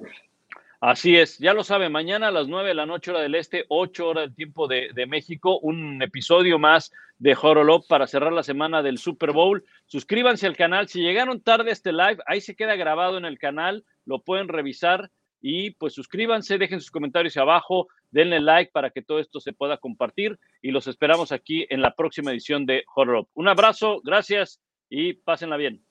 Así es, ya lo sabe, mañana a las 9 de la noche hora del este, 8 horas del tiempo de, México, un episodio más de Horolop para cerrar la semana del Super Bowl. Suscríbanse al canal, si llegaron tarde a este live, ahí se queda grabado en el canal, lo pueden revisar y pues suscríbanse, dejen sus comentarios abajo, denle like para que todo esto se pueda compartir y los esperamos aquí en la próxima edición de Horolop. Un abrazo, gracias y pásenla bien.